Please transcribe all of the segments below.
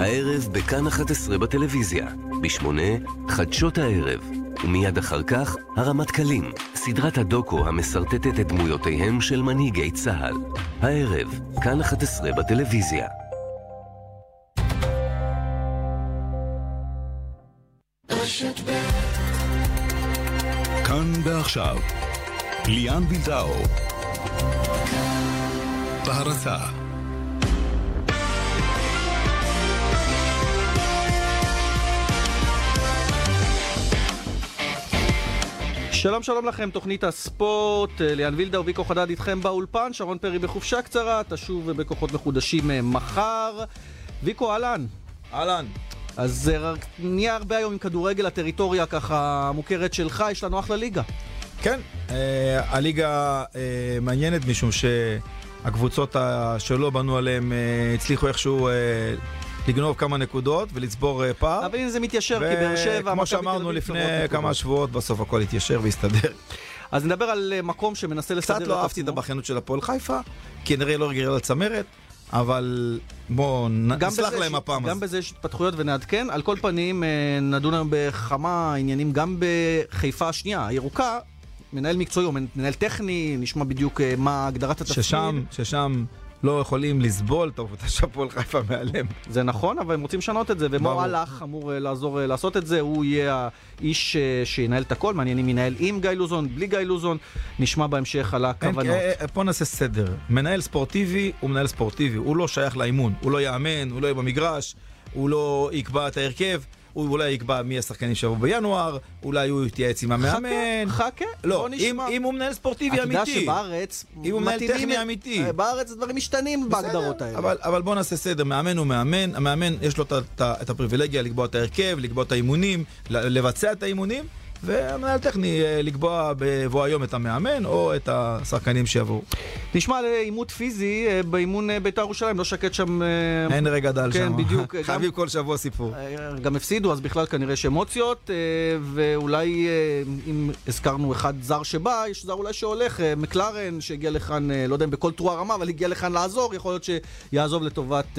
הערב בכאן 11 בטלוויזיה, ב-8 חדשות הערב, ומיד אחר כך הרמטכ"לים, סדרת הדוקו המסרטטת את דמויותיהם של מנהיגי צה"ל. הערב, כאן 11 בטלוויזיה. כאן ועכשיו, ליאן וילדאו. בהרצה שלום שלום לכם, תוכנית הספורט, אה, ליאן וילדה וויקו חדד איתכם באולפן, שרון פרי בחופשה קצרה, תשוב בכוחות מחודשים אה, מחר. ויקו, אהלן. אהלן. אז אה, נהיה הרבה היום עם כדורגל, הטריטוריה ככה מוכרת שלך, יש לנו אחלה ליגה. כן, אה, הליגה אה, מעניינת משום שהקבוצות שלא בנו עליהן אה, הצליחו איכשהו... אה, לגנוב כמה נקודות ולצבור אה, פער. אבל אם זה מתיישר, כי באר שבע... כמו שאמרנו לפני כמה שבועות, בסוף הכל התיישר והסתדר. אז נדבר על אה, מקום שמנסה לסדר את עצמו. קצת לא אהבתי את הבכיינות של הפועל חיפה, כנראה לא רגילה לצמרת. אבל בואו נסלח להם הפעם הזאת. גם בזה יש התפתחויות ונעדכן. על כל פנים, אה, נדון היום בכמה עניינים, גם בחיפה השנייה, הירוקה, מנהל מקצועי או מנהל טכני, נשמע בדיוק מה הגדרת התפקיד. ששם, ששם לא יכולים לסבול את העובדה שהפועל חיפה מעליהם. זה נכון, אבל הם רוצים לשנות את זה, ומור הלך אמור אה, לעזור אה, לעשות את זה, הוא יהיה האיש אה, שינהל את הכל, מעניין אם ינהל עם גיא לוזון, בלי גיא לוזון, נשמע בהמשך על הכוונות. בוא נעשה סדר, מנהל ספורטיבי הוא מנהל ספורטיבי, הוא לא שייך לאימון, הוא לא יאמן, הוא לא יהיה במגרש, הוא לא יקבע את ההרכב. הוא אולי יקבע מי השחקנים שיבואו בינואר, אולי הוא יתייעץ עם המאמן. חכה, חכה, לא, בוא נשמע. אם, אם הוא מנהל ספורטיבי אמיתי. אתה יודע שבארץ... אם הוא מנהל טכני אמיתי. אה, בארץ דברים משתנים בהגדרות האלה. אבל, אבל בוא נעשה סדר, מאמן הוא מאמן, המאמן יש לו את הפריבילגיה לקבוע את ההרכב, לקבוע את האימונים, לבצע את האימונים. והמנהל טכני אה, לקבוע בבוא היום את המאמן או את השחקנים שיבואו. נשמע על עימות פיזי אה, באימון אה, בית"ר ירושלים, לא שקט שם... אין רגע דל כן, שם. כן, בדיוק. חייבים כל שבוע סיפור. גם הפסידו, אז בכלל כנראה יש אמוציות, ואולי אם הזכרנו אחד זר שבא, יש זר אולי שהולך, מקלרן, שהגיע לכאן, לא יודע אם בקול תרועה רמה, אבל הגיע לכאן לעזור, יכול להיות שיעזוב לטובת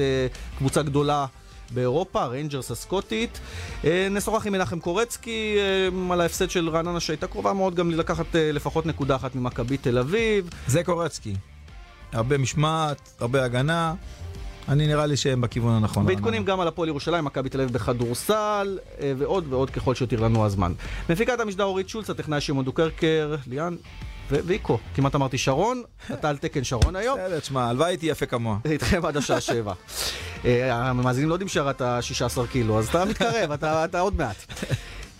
קבוצה גדולה. באירופה, ריינג'רס הסקוטית. אה, נשוחח עם מנחם קורצקי אה, על ההפסד של רעננה שהייתה קרובה מאוד גם לקחת אה, לפחות נקודה אחת ממכבי תל אביב. זה קורצקי. הרבה משמעת, הרבה הגנה. אני נראה לי שהם בכיוון הנכון. ועדכונים גם על הפועל ירושלים, מכבי תל אביב בכדורסל, ועוד ועוד ככל שיותיר לנו הזמן. מפיקת המשדר אורית שולץ, הטכנאי שמעון דוקרקר, ליאן, וויקו. כמעט אמרתי שרון, אתה על תקן שרון היום. בסדר, תשמע, הלוואי הייתי יפה כמוה. איתכם עד השעה שבע. אה, המאזינים לא יודעים שירדת 16 קילו, אז אתה מתקרב, אתה עוד מעט.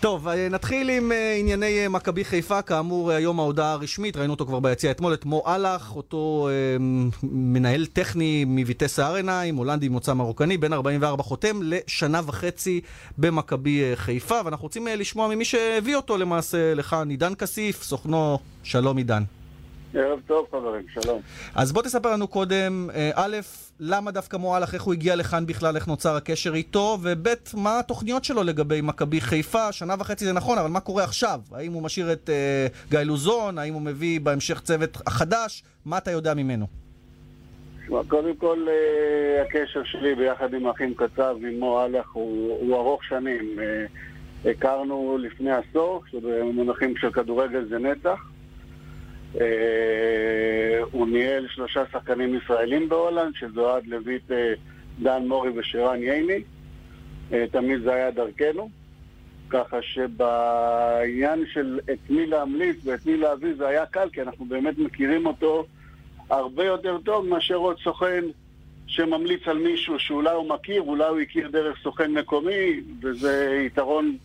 טוב, אה, נתחיל עם אה, ענייני אה, מכבי חיפה, כאמור היום ההודעה הרשמית, ראינו אותו כבר ביציע אתמול, את מו אהלך, אותו מנהל טכני מויטס הארניים, הולנדי ממוצא מרוקני, בן 44 חותם לשנה וחצי במכבי חיפה, ואנחנו רוצים לשמוע ממי שהביא אותו למעשה לכאן, עידן כסיף, סוכנו, שלום עידן. ערב טוב חברים, שלום. אז בוא תספר לנו קודם, א', למה דווקא מועלך, איך הוא הגיע לכאן בכלל, איך נוצר הקשר איתו, וב', מה התוכניות שלו לגבי מכבי חיפה, שנה וחצי זה נכון, אבל מה קורה עכשיו? האם הוא משאיר את uh, גיא לוזון, האם הוא מביא בהמשך צוות חדש, מה אתה יודע ממנו? קודם כל, uh, הקשר שלי ביחד עם האחים קצב, עם מועלך, הוא, הוא ארוך שנים. Uh, הכרנו לפני עשור, שבמונחים של כדורגל זה נצח. אה, הוא ניהל שלושה שחקנים ישראלים בהולנד, שזה אוהד לויט, אה, דן מורי ושירן ייני. אה, תמיד זה היה דרכנו. ככה שבעניין של את מי להמליץ ואת מי להביא זה היה קל, כי אנחנו באמת מכירים אותו הרבה יותר טוב מאשר עוד סוכן שממליץ על מישהו שאולי הוא מכיר, אולי הוא הכיר דרך סוכן מקומי, וזה יתרון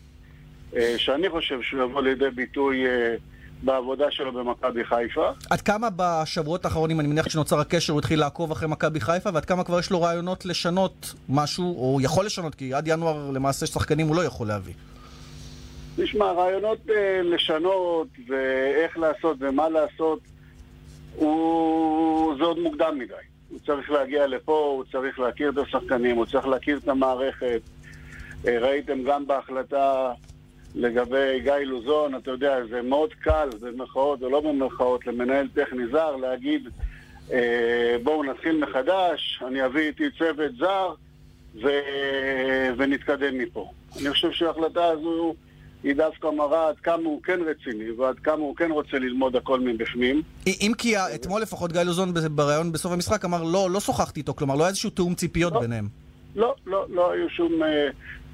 שאני חושב שהוא יבוא לידי ביטוי בעבודה שלו במכבי חיפה. עד כמה בשבועות האחרונים, אני מניח שנוצר הקשר, הוא התחיל לעקוב אחרי מכבי חיפה, ועד כמה כבר יש לו רעיונות לשנות משהו, או יכול לשנות, כי עד ינואר למעשה שחקנים הוא לא יכול להביא. תשמע, רעיונות אה, לשנות, ואיך לעשות ומה לעשות, הוא... זה עוד מוקדם מדי. הוא צריך להגיע לפה, הוא צריך להכיר את השחקנים, הוא צריך להכיר את המערכת. אה, ראיתם גם בהחלטה לגבי גיא לוזון, אתה יודע, זה מאוד קל, במרכאות או לא במרכאות, למנהל טכני זר להגיד אה, בואו נתחיל מחדש, אני אביא איתי צוות זר ו... ונתקדם מפה. אני חושב שההחלטה הזו היא דווקא מראה עד כמה הוא כן רציני ועד כמה הוא כן רוצה ללמוד הכל מבפנים. אם כי אתמול לפחות גיא לוזון בריאיון בסוף המשחק אמר לא, לא שוחחתי איתו, כלומר לא היה איזשהו תיאום ציפיות לא. ביניהם. לא, לא, לא היו שום... אה,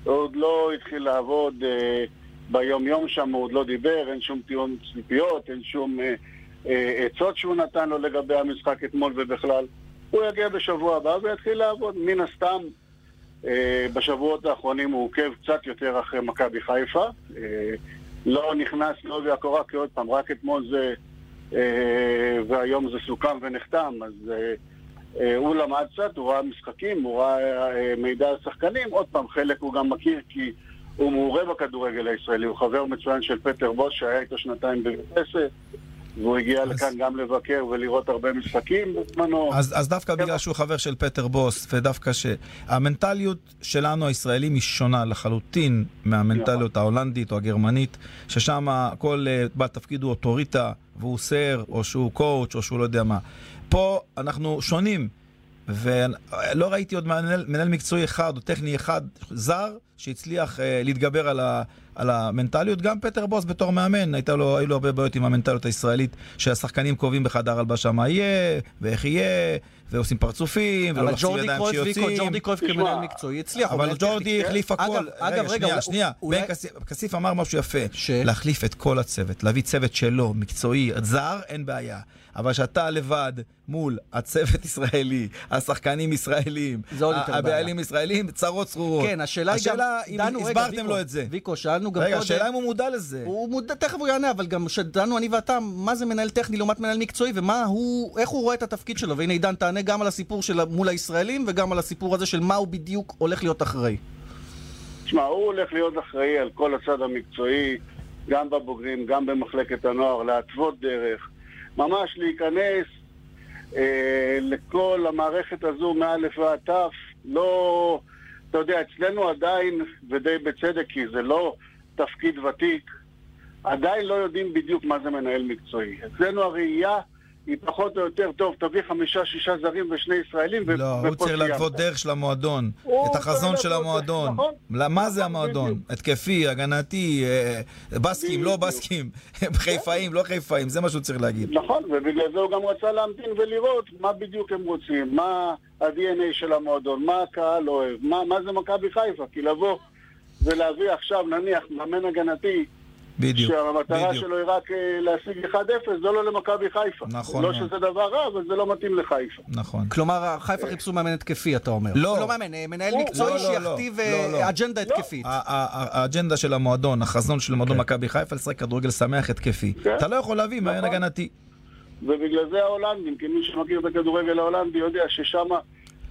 עוד לא התחיל לעבוד אה, ביום-יום שם, הוא עוד לא דיבר, אין שום תיאום ציפיות, אין שום אה, אה, עצות שהוא נתן לו לגבי המשחק אתמול ובכלל. הוא יגיע בשבוע הבא ויתחיל לעבוד. מן הסתם, אה, בשבועות האחרונים הוא עוקב קצת יותר אחרי מכבי חיפה. אה, לא נכנס לעובי הקורה, כי עוד פעם, רק אתמול זה... אה, והיום זה סוכם ונחתם, אז אה, אה, הוא למד קצת, הוא ראה משחקים, הוא ראה אה, מידע על שחקנים. עוד פעם, חלק הוא גם מכיר כי הוא מעורה בכדורגל הישראלי, הוא חבר מצוין של פטר בוס שהיה איתו שנתיים בבית והוא הגיע אז- לכאן גם לבקר ולראות הרבה משחקים בזמנו. אז, אז דווקא כן. בגלל שהוא חבר של פטר בוס, ודווקא שהמנטליות שלנו הישראלים היא שונה לחלוטין מהמנטליות ההולנדית או הגרמנית, ששם כל אה, בעל תפקיד הוא אוטוריטה, והוא סר, או שהוא coach, או שהוא לא יודע מה. פה אנחנו שונים, ולא ראיתי עוד מנהל, מנהל מקצועי אחד או טכני אחד זר שהצליח אה, להתגבר על, ה, על המנטליות. גם פטר בוס בתור מאמן, הייתה לו, היו לו הרבה בעיות עם המנטליות הישראלית, שהשחקנים קובעים בחדר הלבשה מה יהיה, ואיך יהיה, ועושים פרצופים, ולא ג'ורדי ידיים שיוצאים. ג'ורדי קרויף כמנהל מקצועי הצליח. אבל ג'ורדי. החליף הכל. אגב, רגע, שנייה, שנייה. בן כסיף- אמר משהו יפה. להחליף את כל הצוות, להביא צוות שלו, מקצועי, זר, אין בעיה. אבל שאתה לבד מול הצוות ישראלי, השחקנים ישראלים, הבעלים ישראלים, צרות צרורות. כן, השאלה היא גם... דנו, רגע, הסברתם ויקו, לו את זה. ויקו, שאלנו גם רגע, קודם... השאלה אם הוא מודע לזה. הוא מודע, תכף הוא יענה, אבל גם שדנו אני ואתה, מה זה מנהל טכני לעומת מנהל מקצועי, ומה הוא, איך הוא רואה את התפקיד שלו. והנה עידן, תענה גם על הסיפור של מול הישראלים, וגם על הסיפור הזה של מה הוא בדיוק הולך להיות אחראי. תשמע, הוא הולך להיות אחראי על כל הצד המקצועי, גם בבוגרים, גם במחלקת הנוער, להתוות דרך. ממש להיכנס אה, לכל המערכת הזו מאלף ועד תף. לא... אתה יודע, אצלנו עדיין, ודי בצדק, כי זה לא תפקיד ותיק, עדיין לא יודעים בדיוק מה זה מנהל מקצועי. אצלנו הראייה היא פחות או יותר, טוב, תביא חמישה, שישה זרים ושני ישראלים, ו- לא, הוא צריך. להתוות דרך של המועדון, את החזון של המועדון. נכון. מה זה נכון, המועדון? התקפי, הגנתי, אה, בסקים, לא. בסקים, חיפאים, לא חיפאים, זה מה שהוא צריך להגיד. נכון, ובגלל זה הוא גם רצה להמתין ולראות מה בדיוק הם רוצים, מה ה-DNA של המועדון, מה הקהל אוהב, מה זה מכבי חיפה, כי לבוא ולהביא עכשיו, נניח, מאמן הגנתי, בדיוק, שהמטרה בדיוק. שלו היא רק אה, להשיג 1-0, זה לא למכבי חיפה. נכון לא. שזה דבר רע, אבל זה לא מתאים לחיפה. נכון. כלומר, חיפה חיפשו מאמן התקפי, אתה אומר. לא. לא מאמן, מנהל מקצועי שיכתיב. אג'נדה. התקפית. האג'נדה של המועדון, החזון של מועדון כן. מכבי חיפה, לשחק כדורגל שמח התקפי. כן. אתה לא יכול להביא מאמן נכון. הגנתי. ובגלל זה ההולנדים, כי מי שמכיר את הכדורגל ההולנדי יודע ששם,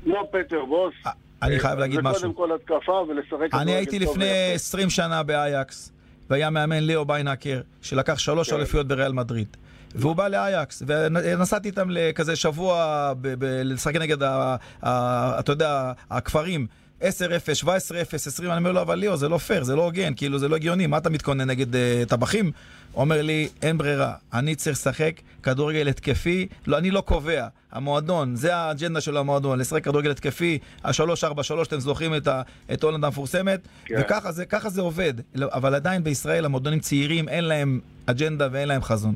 כמו פטר בוס, אני חייב להגיד זה משהו. קודם כל התקפה ולשחק אני הייתי לפני ויפה. 20 שנה באייקס, והיה מאמן ליאו בנהאקר, שלקח שלוש כן. אליפויות בריאל מדריד. והוא בא לאייקס, ונסעתי איתם לכזה שבוע ב- ב- לשחק נגד, ה- ה- אתה יודע, הכפרים. 10-0, 17-0, 20, אני אומר לו, אבל ליאו, זה לא פייר, זה לא הוגן, כאילו, זה לא הגיוני, מה אתה מתכונן נגד uh, טבחים? אומר לי, אין ברירה, אני צריך לשחק כדורגל התקפי, לא, אני לא קובע, המועדון, זה האג'נדה של המועדון, לשחק כדורגל התקפי, ה-3-4-3, אתם זוכרים את, ה- את הולנד המפורסמת, כן. וככה זה, זה עובד, אבל עדיין בישראל המועדונים צעירים, אין להם אג'נדה ואין להם חזון.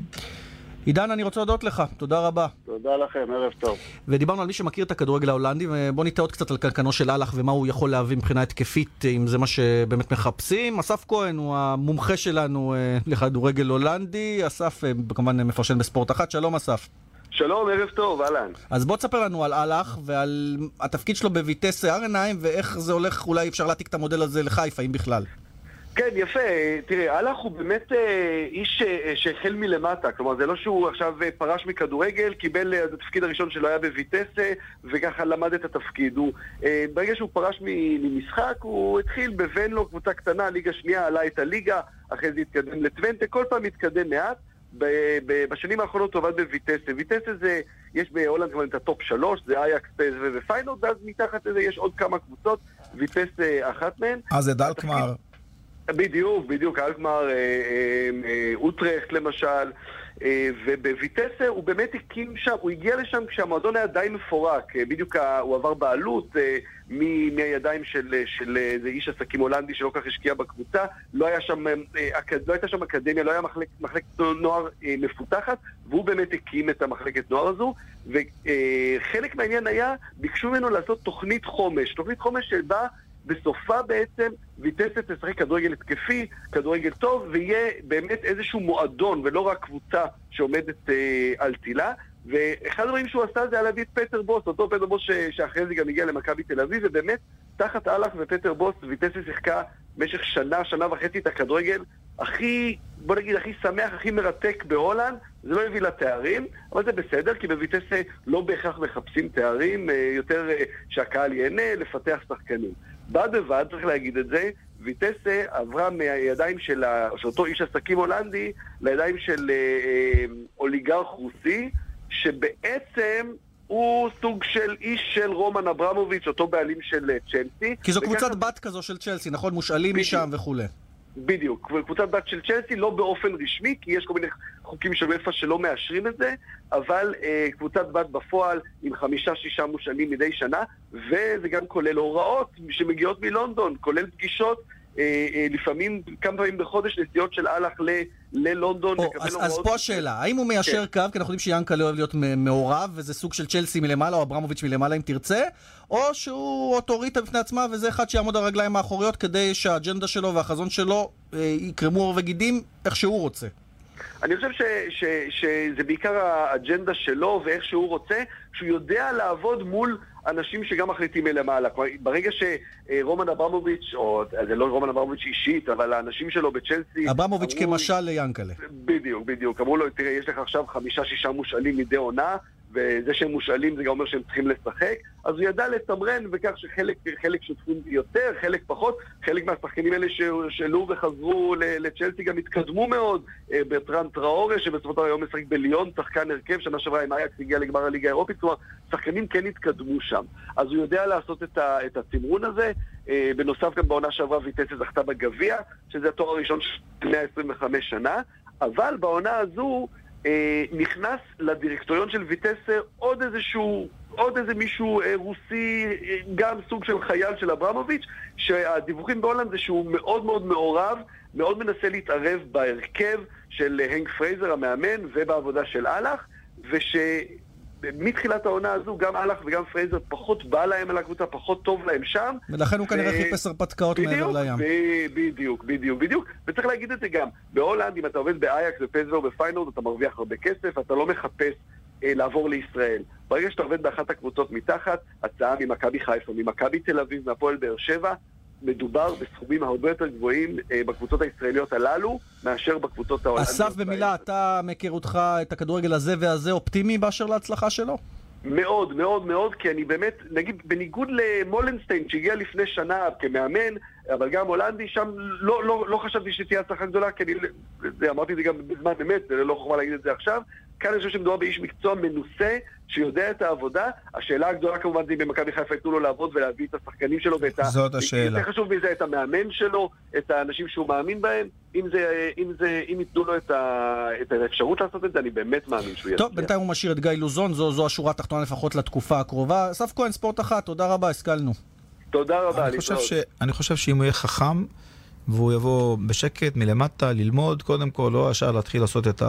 עידן, אני רוצה להודות לך, תודה רבה. תודה לכם, ערב טוב. ודיברנו על מי שמכיר את הכדורגל ההולנדי, ובוא ניטה עוד קצת על קנקנו של אהלך ומה הוא יכול להביא מבחינה התקפית, אם זה מה שבאמת מחפשים. אסף כהן הוא המומחה שלנו אה, לכדורגל הולנדי. אסף אה, כמובן מפרשן בספורט אחת, שלום אסף. שלום, ערב טוב, אהלן. אז בוא תספר לנו על אהלך ועל התפקיד שלו בויטס ארנהיים ואיך זה הולך, אולי אפשר להעתיק את המודל הזה לחיפה, אם בכלל. כן, יפה. תראה, אהלך הוא באמת אה, איש אה, שהחל מלמטה. כלומר, זה לא שהוא עכשיו אה, פרש מכדורגל, קיבל, אה, התפקיד הראשון שלו היה בויטסה, וככה למד את התפקיד. הוא, אה, ברגע שהוא פרש ממשחק, הוא התחיל בוונלו, קבוצה קטנה, ליגה שנייה, עלה את הליגה, אחרי זה התקדם לטוונטה, כל פעם התקדם מעט. בשנים האחרונות הוא עבד בויטסה. ויטסה זה, יש בהולנד כבר את הטופ שלוש, זה אייקס ו- ופיינורד, ואז מתחת לזה יש עוד כמה קבוצות, ויטסה אחת מהן. אה, זה דלקמר. בדיוק, בדיוק, אלקמר, אה, אה, אה, אוטרכט למשל. ובויטסה הוא באמת הקים שם, הוא הגיע לשם כשהמועדון היה די מפורק, בדיוק הוא עבר בעלות מהידיים של, של איזה איש עסקים הולנדי שלא כל כך השקיע בקבוצה, לא, היה שם, לא הייתה שם אקדמיה, לא היה מחלק, מחלקת נוער מפותחת, והוא באמת הקים את המחלקת נוער הזו, וחלק מהעניין היה, ביקשו ממנו לעשות תוכנית חומש, תוכנית חומש שבה בסופה בעצם ויטסה תשחק כדורגל התקפי, כדורגל טוב, ויהיה באמת איזשהו מועדון ולא רק קבוצה שעומדת אה, על תילה. ואחד הדברים שהוא עשה זה היה להביא את פטר בוס, אותו פטר בוס ש... שאחרי זה גם הגיע למכבי תל אביב, ובאמת, תחת אהלך ופטר בוס, ויטסה שיחקה במשך שנה, שנה וחצי את הכדורגל הכי, בוא נגיד, הכי שמח, הכי מרתק בהולנד. זה לא הביא לה תארים, אבל זה בסדר, כי בויטסה לא בהכרח מחפשים תארים, אה, יותר אה, שהקהל ייהנה, לפתח שחקנים. בד בבד, צריך להגיד את זה, ויטסה עברה מהידיים של, אותו איש עסקים הולנדי לידיים של אה, אה, אוליגרך רוסי, שבעצם הוא סוג של איש של רומן אברמוביץ', אותו בעלים של אה, צ'לסי. כי זו קבוצת בת כזו של צ'לסי, נכון? מושאלים משם וכולי. בדיוק, קבוצת בת של צ'לסי, לא באופן רשמי, כי יש כל מיני חוקים של וופא שלא מאשרים את זה, אבל אה, קבוצת בת בפועל עם חמישה-שישה מושאלים מדי שנה, וזה גם כולל הוראות שמגיעות מלונדון, כולל פגישות אה, אה, לפעמים כמה פעמים בחודש נסיעות של אהלך ללונדון. או, אז, אז פה השאלה, האם הוא מיישר כן. קו, כי אנחנו יודעים שיאנקל'ה אוהב להיות מעורב, וזה סוג של צ'לסי מלמעלה, או אברמוביץ' מלמעלה אם תרצה, או שהוא אוטוריטה בפני עצמה, וזה אחד שיעמוד על הרגליים האחוריות כדי שהאג'נדה שלו והחזון שלו אה, יקרמו עור וגידים איך שהוא רוצה. אני חושב ש, ש, שזה בעיקר האג'נדה שלו ואיך שהוא רוצה, שהוא יודע לעבוד מול אנשים שגם מחליטים מלמעלה. ברגע שרומן אברמוביץ', או זה לא רומן אברמוביץ' אישית, אבל האנשים שלו בצ'לסי... אברמוביץ' כמשל ליאנקלה. בדיוק, בדיוק. אמרו לו, תראה, יש לך עכשיו חמישה-שישה מושאלים מדי עונה, וזה שהם מושאלים זה גם אומר שהם צריכים לשחק, אז הוא ידע לתמרן בכך שחלק שותפים יותר, חלק פחות, חלק מהשחקנים האלה שעלו וחזרו לצ'לסי גם התקדמו מאוד, אה, ברטרן טראורה שבסופו של דבר היום משחק בליון, שחקן הרכב, שנה שעברה עם אייקס הגיע לגמר הליגה האירופית, כלומר, שחקנים כן התקדמו שם. אז הוא יודע לעשות את, ה, את התמרון הזה, אה, בנוסף גם בעונה שעברה ויטסה זכתה בגביע, שזה התואר הראשון של 125 שנה, אבל בעונה הזו אה, נכנס לדירקטוריון של ויטסה עוד איזשהו, עוד איזה מישהו אה, רוסי, אה, גם סוג של חייל של אברמוביץ', שהדיווחים בהולנד זה שהוא מאוד מאוד מעורב, מאוד מנסה להתערב בהרכב של הנק פרייזר המאמן ובעבודה של אהלך, וש... מתחילת העונה הזו, גם אהלך וגם פרייזר פחות בא להם על הקבוצה, פחות טוב להם שם. ולכן הוא כנראה חיפש הרפתקאות מעבר לים. בדיוק, בדיוק, בדיוק. וצריך להגיד את זה גם, בהולנד, אם אתה עובד באייקס, בפ.ס.וו, בפיינורד, אתה מרוויח הרבה כסף, אתה לא מחפש אה, לעבור לישראל. ברגע שאתה עובד באחת הקבוצות מתחת, הצעה ממכבי חיפה, ממכבי תל אביב, מהפועל באר שבע, מדובר בסכומים הרבה יותר גבוהים אה, בקבוצות הישראליות הללו, מאשר בקבוצות ההולנדיות. אסף, במילה, אתה מהיכרותך את הכדורגל הזה והזה אופטימי באשר להצלחה שלו? מאוד, מאוד, מאוד, כי אני באמת, נגיד, בניגוד למולנסטיין, שהגיע לפני שנה כמאמן, אבל גם הולנדי, שם לא, לא, לא חשבתי שתהיה הצלחה גדולה, כי אני, זה, אמרתי את זה גם בזמן אמת, זה לא חוכמה להגיד את זה עכשיו. כאן אני חושב שמדובר באיש מקצוע מנוסה, שיודע את העבודה. השאלה הגדולה כמובן זה אם במכבי חיפה ייתנו לו לעבוד ולהביא את השחקנים שלו ואת ה... זאת השאלה. יותר חשוב מזה את המאמן שלו, את האנשים שהוא מאמין בהם. אם, זה, אם, זה, אם ייתנו לו את, ה, את האפשרות לעשות את זה, אני באמת מאמין שהוא יצליח. טוב, בינתיים הוא משאיר את גיא לוזון, זו, זו השורה התחתונה לפחות לתקופה הקרובה. אסף כהן, ספורט אחת, תודה רבה, השכלנו. תודה רבה, אני חושב, ש, אני חושב שאם הוא יהיה חכם, והוא יבוא בשקט מלמטה ללמוד, קודם כל, לא ישר להתחיל לעשות את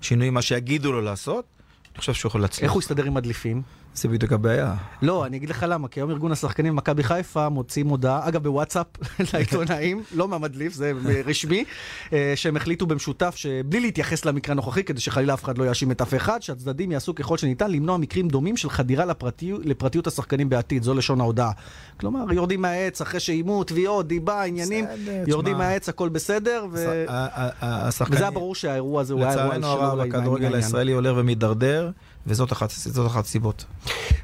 השינויים, מה שיגידו לו לעשות, אני חושב שהוא יכול להצליח. איך הוא יסתדר עם מדליפים? זה בדיוק הבעיה. לא, אני אגיד לך למה, כי היום ארגון השחקנים במכבי חיפה מוציאים הודעה, אגב בוואטסאפ לעיתונאים, לא מהמדליף, זה רשמי, אה, שהם החליטו במשותף שבלי להתייחס למקרה הנוכחי, כדי שחלילה אף אחד לא יאשים את אף אחד, שהצדדים יעשו ככל שניתן למנוע מקרים דומים של חדירה לפרטיות, לפרטיות השחקנים בעתיד, זו לשון ההודעה. כלומר, יורדים מהעץ אחרי שאיימו, תביעות, דיבה, עניינים, יורדים מהעץ, הכל בסדר, וזה היה ברור שהאירוע הזה הוא היה אירוע שלא... וזאת אחת הסיבות.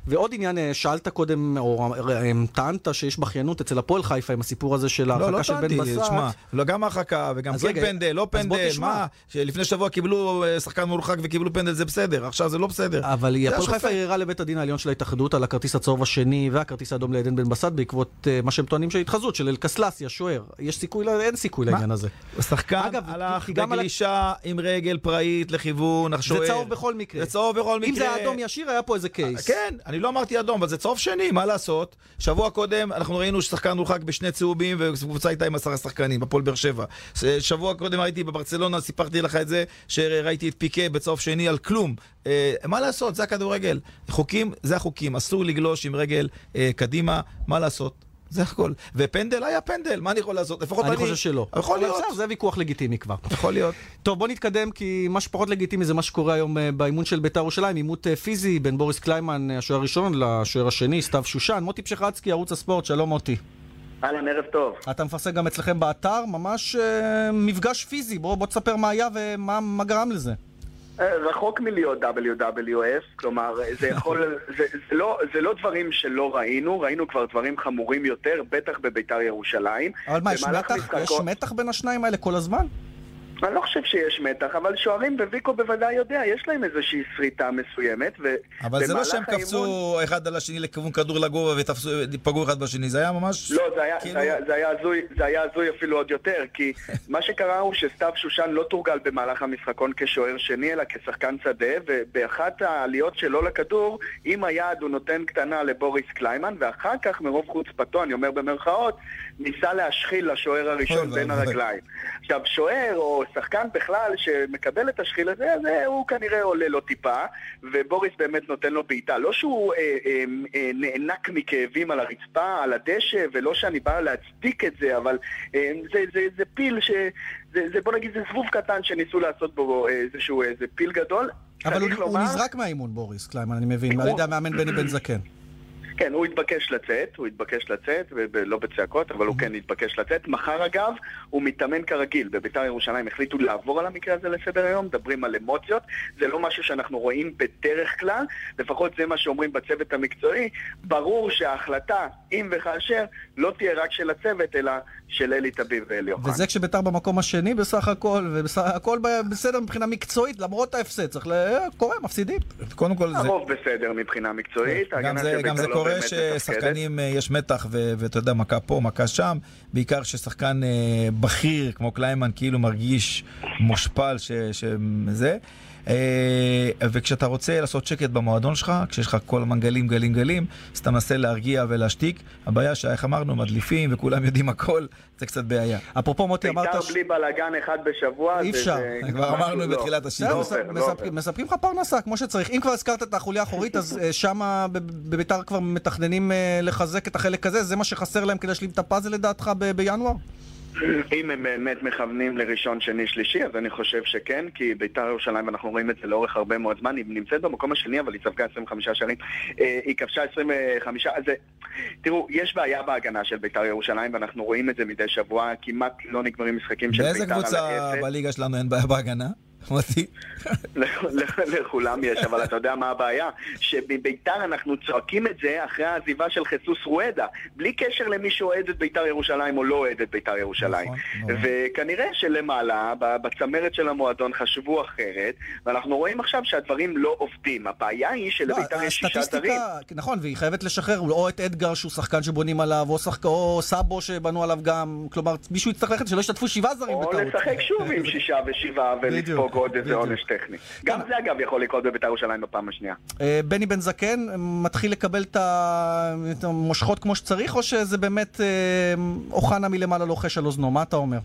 ועוד עניין, אה, שאלת קודם, או אה, טענת שיש בכיינות אצל הפועל חיפה עם הסיפור הזה של לא, ההרחקה לא של בן בסט. לא, לא טענתי, תשמע, לא, גם הרחקה וגם כן רגע, פנדל, לא פנדל. מה? שלפני שבוע קיבלו אה, שחקן מורחק וקיבלו פנדל זה בסדר, עכשיו זה לא בסדר. אבל הפועל. חיפה ערערה לבית הדין העליון של ההתאחדות על הכרטיס הצהוב השני והכרטיס האדום לעדן בן בסט בעקבות אה, מה שהם טוענים של התחזות של אלקסלסי, השוער. יש סיכוי, ל- אין סיכוי? לעניין הזה. השחקן הלך בגלישה עם רגל פראית לכיוון השוער. זה צהוב בכל מקרה. זה צהוב בכל מקרה. אם זה היה אדום ישיר, היה פה איזה קייס. כן, אני לא אמרתי אדום, אבל זה צהוב שני, מה לעשות? שבוע קודם אנחנו ראינו ששחקן הורחק בשני צהובים וקבוצה הייתה עם עשרה שחקנים, הפועל באר שבע. שבוע קודם הייתי בברצלונה, סיפרתי לך את זה, שראיתי את פיקה בצהוב שני על כלום. אה, מה לעשות, זה הכדורגל. חוקים, זה החוקים, אסור לגלוש עם רגל אה, קדימה, מה לעשות? זה הכל. ופנדל היה פנדל, מה אני יכול לעשות? לפחות אני... אני חושב שלא. יכול להיות, בסדר, זה ויכוח לגיטימי כבר. יכול להיות. טוב, בוא נתקדם, כי מה שפחות לגיטימי זה מה שקורה היום אה, באימון של בית"ר ירושלים, עימות אה, פיזי בין בוריס קליימן, אה, השוער הראשון, לשוער השני, סתיו שושן. מוטי פשחצקי, ערוץ הספורט, שלום מוטי. אהלן, ערב טוב. אתה מפרסם גם אצלכם באתר, ממש אה, מפגש פיזי, בוא, בוא תספר מה היה ומה מה גרם לזה. רחוק מלהיות WWF, כלומר, זה יכול, זה, זה, לא, זה לא דברים שלא ראינו, ראינו כבר דברים חמורים יותר, בטח בביתר ירושלים. אבל מה, יש מתח? יש משחקו- מתח בין השניים האלה כל הזמן? אני לא חושב שיש מתח, אבל שוערים וויקו בוודאי יודע, יש להם איזושהי שריטה מסוימת, אבל זה לא שהם האימון- קפצו אחד על השני לכיוון כדור לגובה ופגעו אחד בשני, זה היה ממש... לא, זה היה, כאילו- זה, היה, הזוי, הזוי אפילו עוד יותר, כי מה שקרה הוא שסתיו שושן לא תורגל במהלך המשחקון כשוער שני, אלא כשחקן שדה, ובאחת העליות שלו לכדור, עם היד הוא נותן קטנה לבוריס קליימן, ואחר כך, מרוב חוצפתו, אני אומר במרכאות, ניסה להשחיל לשוער הראשון בין. הרגליים. עכשיו, שוער או שחקן בכלל שמקבל את השחיל הזה, אז אה, הוא כנראה עולה לו טיפה, ובוריס באמת נותן לו בעיטה. לא שהוא אה, אה, אה, נאנק מכאבים על הרצפה, על הדשא, ולא שאני בא להצדיק את זה, אבל אה, זה, זה, זה פיל ש... זה, זה, בוא נגיד, זה זבוב קטן שניסו לעשות בו אה, איזשהו איזה פיל גדול. אבל הוא, צריך הוא לומר- נזרק מהאימון, בוריס קליימן, אני מבין, על ידי המאמן בני בן זקן. כן, הוא התבקש לצאת, הוא התבקש לצאת, ולא בצעקות, אבל הוא כן התבקש לצאת. מחר אגב, הוא מתאמן כרגיל. בביתר ירושלים החליטו לעבור על המקרה הזה לסדר היום, מדברים על אמוציות. זה לא משהו שאנחנו רואים בדרך כלל, לפחות זה מה שאומרים בצוות המקצועי. ברור שההחלטה, אם וכאשר, לא תהיה רק של הצוות, אלא של אלי טביב ואלי אוחנה. וזה כשביתר במקום השני בסך הכל, והכל בסדר מבחינה מקצועית, למרות ההפסד, צריך ל... קורה, מפסידים. קודם כל זה... הרוב בסדר מבחינה מקצועית. גם ההגנה זה, של גם בית"ר זה לא קורה מתפקדת. ששחקנים, אה, יש מתח ואתה יודע, מכה פה, מכה שם, בעיקר כששחקן אה, בכיר כמו קליימן כאילו מרגיש מושפל שזה. אה, וכשאתה רוצה לעשות שקט במועדון שלך, כשיש לך כל הזמן גלים, גלים, גלים, אז אתה מנסה להרגיע ולהשתיק. הבעיה שאיך אמרנו, מדליפים וכולם יודעים הכל, זה קצת בעיה. אפרופו מוטי, אמרת... בית"ר ש- בלי בלאגן אחד בשבוע, אי זה- אפשר. זה כבר משהו אמרנו לא. בתחילת השידור. לא מספקים-. מספקים לך פרנסה, כמו שצריך. אם כבר הזכרת את החוליה האחורית, אז אה, שמה ב- בביתר כבר מתכננים אה, לחזק את החלק הזה, זה מה שחסר להם כדי להשלים את הפאזל לדעתך בינואר? אם הם באמת מכוונים לראשון, שני, שלישי, אז אני חושב שכן, כי בית"ר ירושלים, ואנחנו רואים את זה לאורך הרבה מאוד זמן, היא נמצאת במקום השני, אבל היא ספגה 25 שערים. אה, היא כבשה 25, אז. תראו, יש בעיה בהגנה של בית"ר ירושלים, ואנחנו רואים את זה מדי שבוע, כמעט לא נגמרים משחקים של באיזה בית"ר על קבוצה האפס. בליגה שלנו אין בעיה בהגנה? מוטי? לכ- לכ- לכולם יש, אבל אתה יודע מה הבעיה? שבביתר אנחנו צועקים את זה אחרי העזיבה של חיסוס רואדה, בלי קשר למי שאוהד את ביתר ירושלים או לא אוהד את ביתר ירושלים. נכון, נכון. וכנראה שלמעלה, בצמרת של המועדון חשבו אחרת, ואנחנו רואים עכשיו שהדברים לא עובדים. הבעיה היא שלביתר יש שישה זרים. נכון, והיא חייבת לשחרר או את אדגר שהוא שחקן שבונים עליו, או או סאבו שבנו עליו גם, כלומר, מישהו יצטרך ללכת שלא ישתתפו שבעה זרים או בטעות. לשחק שוב עם שישה ושבעה בדיוק, ולספוג עוד איזה. עונש טכני. גם זה אגב יכול לקרות בביתר ירושלים בפעם השנייה. אה, בני בן זקן מתחיל לקבל את המושכות כמו שצריך, או שזה באמת אה, אוחנה מלמעלה לוחש על אוזנו? מה אתה אומר?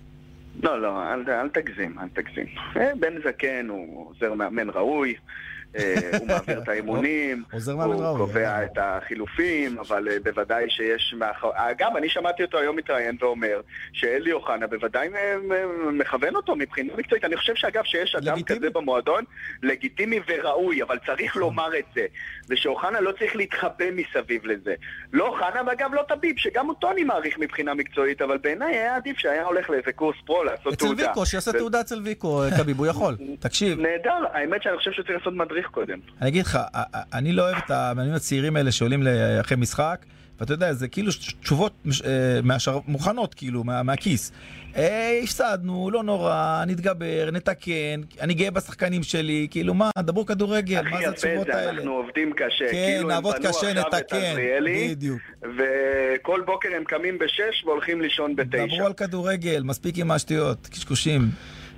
לא, לא, אל, אל תגזים, אל תגזים. אה, בן זקן הוא עוזר מאמן ראוי, אה, הוא מעביר את האימונים, הוא קובע אה. את החילופים, אבל אה, בוודאי שיש מאחור... אגב, אני שמעתי אותו היום מתראיין ואומר שאלי אוחנה בוודאי אה, אה, מכוון אותו מבחינה מקצועית. אני חושב שאגב שיש אדם. כזה במועדון, לגיטימי וראוי, אבל צריך נכון. לומר את זה. ושאוחנה לא צריך להתחבא מסביב לזה. לא אוחנה ואגב לא טביב, שגם אותו אני מעריך מבחינה מקצועית, אבל בעיניי היה עדיף שהיה הולך לאיזה קורס פרו לעשות אצל תעודה. ויקו, שיעשה תעודה אצל ויקו, אה, כביב, הוא יכול. תקשיב, נהדר, האמת שאני חושב שצריך לעשות מדריך צריך קודם. אני אגיד לך, אני לא אוהב את המאמנים הצעירים האלה שעולים אחרי משחק, ואתה יודע, זה כאילו תשובות אה, מהשר... מוכנות, כאילו, מה, מהכיס. הפסדנו, לא נורא, נתגבר, נתקן, אני גאה בשחקנים שלי, כאילו מה, דברו כדורגל, מה זה התשובות האלה? הכי יפה זה, אנחנו עובדים קשה. כן, כאילו נעבוד קשה, נתקן, בדיוק. וכל בוקר הם קמים בשש והולכים לישון בתשע. דברו על כדורגל, מספיק עם השטויות, קשקושים.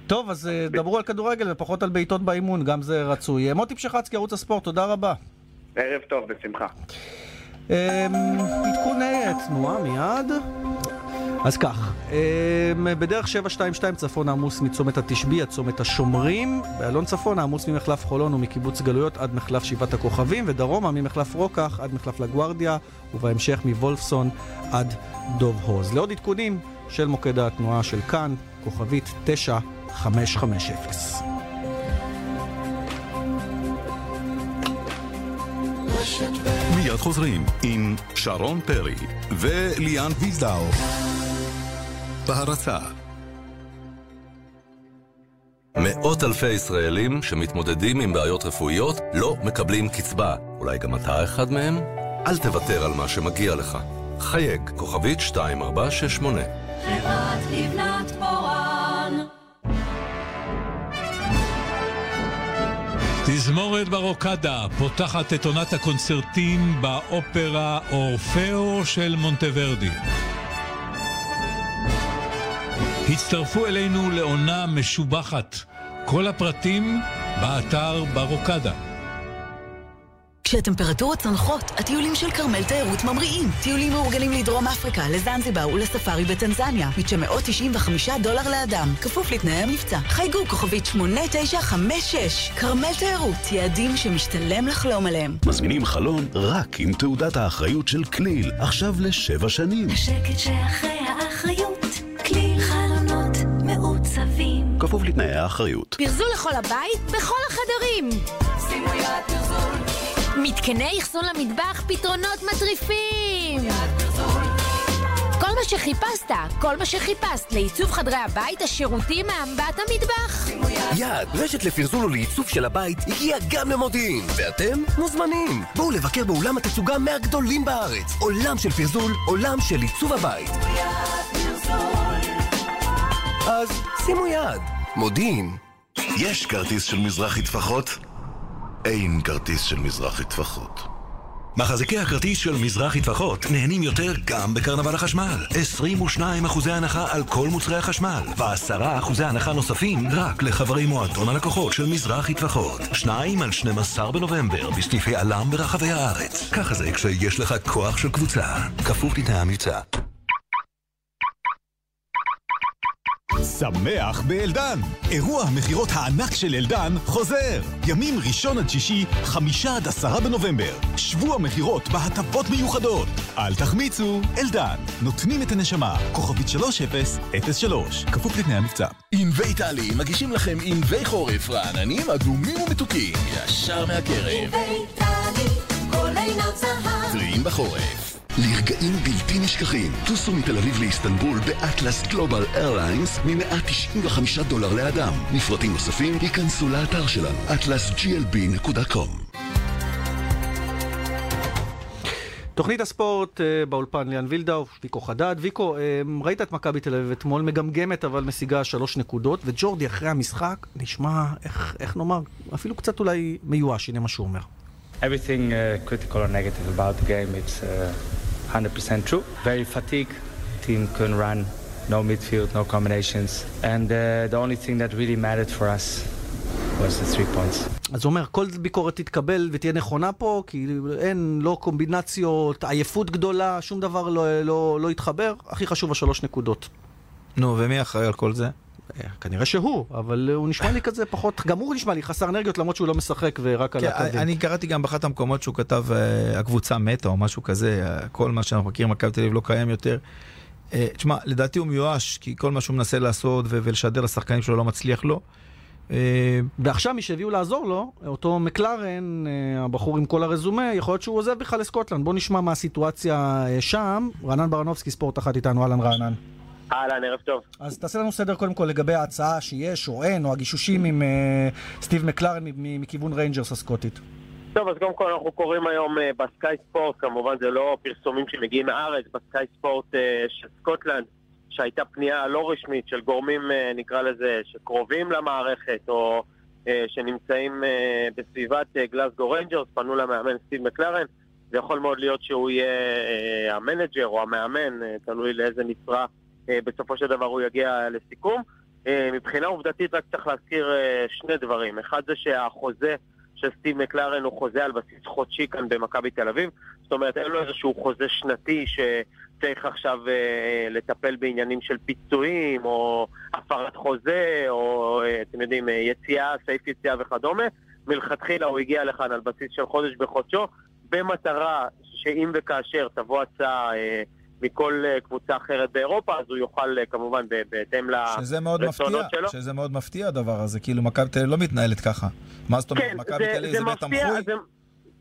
טוב, אז אה, דברו על כדורגל ופחות על בעיטות באימון, גם זה רצוי. מוטי פשחצקי, ערוץ הספורט, תודה רבה. ערב טוב, בשמחה. אמ, עדכוני תנועה מיד. אז כך, אמ, בדרך 722 צפון עמוס מצומת התשבי עד צומת השומרים, באלון צפון עמוס ממחלף חולון ומקיבוץ גלויות עד מחלף שבעת הכוכבים, ודרומה ממחלף רוקח עד מחלף לגוארדיה, ובהמשך מוולפסון עד דוב הוז. לעוד עדכונים של מוקד התנועה של כאן, כוכבית 9550. מיד חוזרים עם שרון פרי וליאן ויזדאו. בהרצה מאות אלפי ישראלים שמתמודדים עם בעיות רפואיות לא מקבלים קצבה. אולי גם אתה אחד מהם? אל תוותר על מה שמגיע לך. חייג, כוכבית 2468. חברת לבנת פורן תזמורת ברוקדה פותחת את עונת הקונצרטים באופרה אורפאו של מונטוורדי. הצטרפו אלינו לעונה משובחת. כל הפרטים באתר ברוקדה. כשהטמפרטורות צונחות, הטיולים של כרמל תיירות ממריאים. טיולים מאורגנים לדרום אפריקה, לזנזיבר ולספארי בטנזניה, מ-995 דולר לאדם, כפוף לתנאי המבצע. חייגו כוכבית 8956. כרמל תיירות, יעדים שמשתלם לחלום עליהם. מזמינים חלון רק עם תעודת האחריות של כליל, עכשיו לשבע שנים. השקט שאחרי האחריות, כליל חלונות מעוצבים. כפוף לתנאי האחריות. פרזו לכל הבית, בכל החדרים. שימו יד. מתקני אחסון למטבח, פתרונות מטריפים! כל מה שחיפשת, כל מה שחיפשת לעיצוב חדרי הבית, השירותים מאמבט המטבח. יד, רשת לפרזול ולעיצוב של הבית, הגיע גם למודיעין. ואתם מוזמנים. בואו לבקר באולם התצוגה מהגדולים בארץ. עולם של פרזול, עולם של עיצוב הבית. אז שימו יד. מודיעין. יש כרטיס של מזרחי טפחות? אין כרטיס של מזרחי טפחות. מחזיקי הכרטיס של מזרחי טפחות נהנים יותר גם בקרנבל החשמל. 22 אחוזי הנחה על כל מוצרי החשמל, ו-10 אחוזי הנחה נוספים רק לחברי מועדון הלקוחות של מזרחי טפחות. 2 על 12 בנובמבר בסניפי עלם ברחבי הארץ. ככה זה כשיש לך כוח של קבוצה. כפוף לתנאי המבצע. שמח באלדן! אירוע המכירות הענק של אלדן חוזר! ימים ראשון עד שישי, חמישה עד עשרה בנובמבר. שבוע מכירות בהטבות מיוחדות. אל תחמיצו, אלדן. נותנים את הנשמה. כוכבית 3003, כפוף לתנאי המבצע. ענבי טלי מגישים לכם ענבי חורף רעננים, אדומים ומתוקים, ישר מהכרם. ענבי טלי, כל עינות זהב. טריים בחורף. לרגעים בלתי נשכחים, טוסו מתל אביב לאיסטנבול באטלס גלובל איירליינס מ-195 דולר לאדם. מפרטים נוספים ייכנסו לאתר שלנו, atlasglb.com. תוכנית הספורט אה, באולפן ליאן וילדאו, ויקו חדד. ויקו, אה, ראית את מכבי תל אביב אתמול, מגמגמת אבל משיגה שלוש נקודות, וג'ורדי אחרי המשחק נשמע, איך, איך נאמר, אפילו קצת אולי מיואש, הנה מה שהוא אומר. Everything uh, critical or negative about the game, it's uh, 100% true. Very fatigued. Team couldn't run. No midfield, no combinations. And uh, the only thing that really mattered for us was the three points. אז הוא אומר, כל ביקורת תתקבל ותהיה נכונה פה, כי אין לא קומבינציות, עייפות גדולה, שום דבר לא, לא, לא יתחבר. הכי חשוב השלוש נקודות. נו, ומי אחראי על כל זה? כנראה שהוא, אבל הוא נשמע לי כזה פחות, גם הוא נשמע לי חסר אנרגיות למרות שהוא לא משחק ורק על כן, הקווים. אני קראתי גם באחת המקומות שהוא כתב, אה, הקבוצה מתה או משהו כזה, כל מה שאנחנו מכירים, מכבי תל אביב לא קיים יותר. אה, תשמע, לדעתי הוא מיואש, כי כל מה שהוא מנסה לעשות ולשדר לשחקנים שלו לא מצליח לו. אה, ועכשיו מי שהביאו לעזור לו, אותו מקלרן, הבחור עם כל הרזומה, יכול להיות שהוא עוזב בכלל לסקוטלנד. בוא נשמע מה הסיטואציה שם. רענן ברנובסקי, ספורט אחת איתנו, אהלן רענן. אהלן, ערב טוב. אז תעשה לנו סדר קודם כל לגבי ההצעה שיש או אין, או הגישושים עם אה, סטיב מקלרן מכיוון ריינג'רס הסקוטית. טוב, אז קודם כל אנחנו קוראים היום אה, בסקאי ספורט, כמובן זה לא פרסומים שמגיעים מהארץ, בסקאי ספורט אה, של סקוטלנד, שהייתה פנייה לא רשמית של גורמים, אה, נקרא לזה, שקרובים למערכת, או אה, שנמצאים אה, בסביבת אה, גלסגו ריינג'רס, פנו למאמן סטיב מקלרן. זה יכול מאוד להיות שהוא יהיה אה, המנג'ר או המאמן, אה, תלוי לאיזה משרה בסופו של דבר הוא יגיע לסיכום. אה, מבחינה עובדתית רק צריך להזכיר אה, שני דברים. אחד זה שהחוזה של סטיב מקלרן הוא חוזה על בסיס חודשי כאן במכבי תל אביב. זאת אומרת, אין לו איזשהו חוזה שנתי שצריך עכשיו אה, לטפל בעניינים של פיצויים או הפרת חוזה או, אה, אתם יודעים, אה, יציאה, סעיף יציאה וכדומה. מלכתחילה הוא הגיע לכאן על בסיס של חודש בחודשו, במטרה שאם וכאשר תבוא הצעה אה, מכל אה, קבוצה אחרת באירופה, אז הוא יוכל אה, כמובן בהתאם לרצונות שלו. שזה מאוד מפתיע הדבר הזה, כאילו מכבי תל אביב לא מתנהלת ככה. מה זאת אומרת, כן, מכבי תל אביב זה בית מפתיע, תמחוי? זה...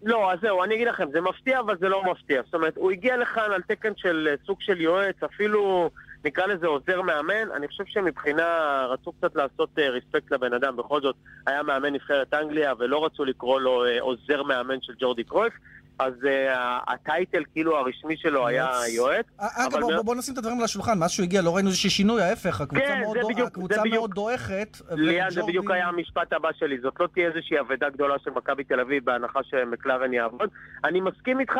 לא, אז זהו, אני אגיד לכם, זה מפתיע, אבל זה לא מפתיע. זאת אומרת, הוא הגיע לכאן על תקן של אה, סוג של יועץ, אפילו נקרא לזה עוזר מאמן. אני חושב שמבחינה, רצו קצת לעשות ריספקט לבן אדם. בכל זאת, היה מאמן נבחרת אנגליה, ולא רצו לקרוא לו עוזר מאמן של ג'ורדי קרויף. אז אה, הטייטל, כאילו, הרשמי שלו היה יועץ. אגב, אבל בוא, מאוד- בוא, נשים את הדברים על השולחן, מאז שהוא הגיע לא ראינו איזשהו שינוי, ההפך, הקבוצה כן, מאוד, בדיוק- הקבוצה זה בדיוק. מאוד דועכת. ליאן, זה בדיוק היה המשפט הבא שלי. זאת לא תהיה איזושהי אבדה גדולה של מכבי תל אביב בהנחה שמקלרן יעבוד. אני מסכים איתך.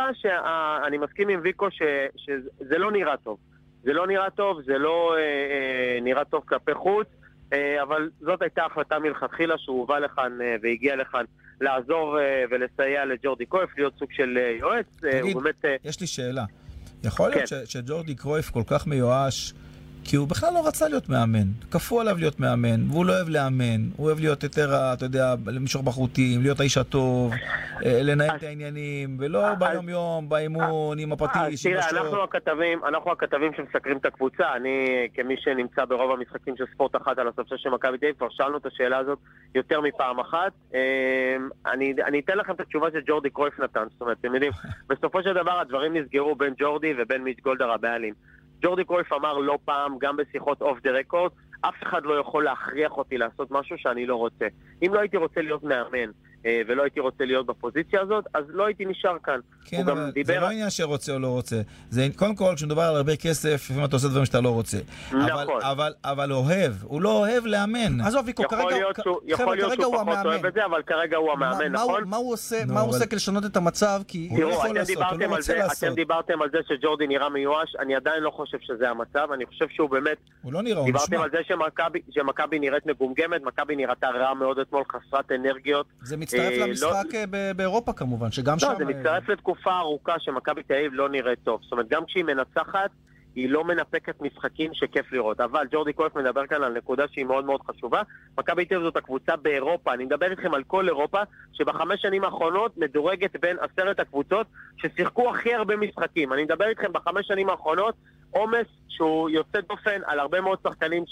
אני מסכים עם ויקו ש... שזה לא נראה טוב. זה לא נראה טוב, זה לא אה, אה, נראה טוב כלפי חוץ, אה, אבל זאת הייתה החלטה מלכתחילה שהוא הובא לכאן אה, והגיע לכאן לעזור אה, ולסייע לג'ורדי קויף, להיות סוג של אה, יועץ. אה, תגיד, באמת... יש לי שאלה. יכול להיות כן. ש- שג'ורדי קרויף כל כך מיואש, כי הוא בכלל לא רצה להיות מאמן. כפו עליו להיות מאמן, והוא לא אוהב לאמן. הוא אוהב להיות יותר, אתה יודע, למשוך בחוטים, להיות האיש הטוב, אה, לנהל את העניינים, ולא ביום-יום, באימון, עם הפטיש, עם תראה, אנחנו. הכתבים, אנחנו הכתבים שמסקרים את הקבוצה. אני, כמי שנמצא ברוב המשחקים של ספורט אחת על הספסל של מכבי תל אביב, כבר שאלנו את השאלה הזאת יותר מפעם אחת. אמ, אני, אני אתן לכם את התשובה שג'ורדי קרויף נתן. זאת אומרת, אתם יודעים, בסופו של דבר הדברים נסגרו בין ג'ורדי ובין מיץ' גולדהר הבעלים. ג'ורדי קרויף אמר לא פעם, גם בשיחות אוף דה רקורד, אף אחד לא יכול להכריח אותי לעשות משהו שאני לא רוצה. אם לא הייתי רוצה להיות מאמן ולא הייתי רוצה להיות בפוזיציה הזאת, אז לא הייתי נשאר כאן. כן, הוא אבל זה דיבר... לא עניין שרוצה או לא רוצה. זה קודם כל, כשמדובר על הרבה כסף, לפעמים אתה עושה דברים שאתה לא רוצה. אבל, נכון. אבל, אבל אוהב, הוא לא אוהב לאמן. עזוב, ויקו, יכול כרגע, להיות שהוא, יכול חבר'ה, להיות כרגע שהוא הוא פחות המאמן. אוהב את זה, אבל כרגע הוא המאמן, מה, נכון? הוא, מה הוא עושה, נו, מה הוא אבל- עושה כדי לשנות את המצב? כי הוא תראו, יכול אתם לעשות, הוא דיברתם, לא רוצה זה, לעשות. אתם דיברתם על זה שג'ורדי נראה מיואש, אני עדיין לא חושב שזה המצב, אני חושב שהוא באמת... הוא לא נראה, הוא דיברתם נשמע. על זה שמכבי, נראית מגומגמת, מכבי נראתה רע מאוד אתמול, חסרת אנרגיות. זה מצטרף אה, למשחק לא- אה, ב- באירופה כמובן, שגם שם... לא, זה אה, מצטרף לתקופה ארוכה שמכבי תל אביב לא נראית טוב. זאת אומרת, גם כשהיא מנצחת, היא לא מנפקת משחקים שכיף לראות. אבל ג'ורדי קרויף מדבר כאן על נקודה שהיא מאוד מאוד חשובה. מכבי תל אביב זאת הקבוצה באירופה, אני מדבר איתכם על כל אירופה, שבחמש שנים האחרונות מדורגת בין עשרת הקבוצות ששיחקו הכי הרבה משחקים. אני מדבר איתכם בחמש שנים האחרונות, עומס שהוא יוצא דופן על הרבה מאוד שחקנים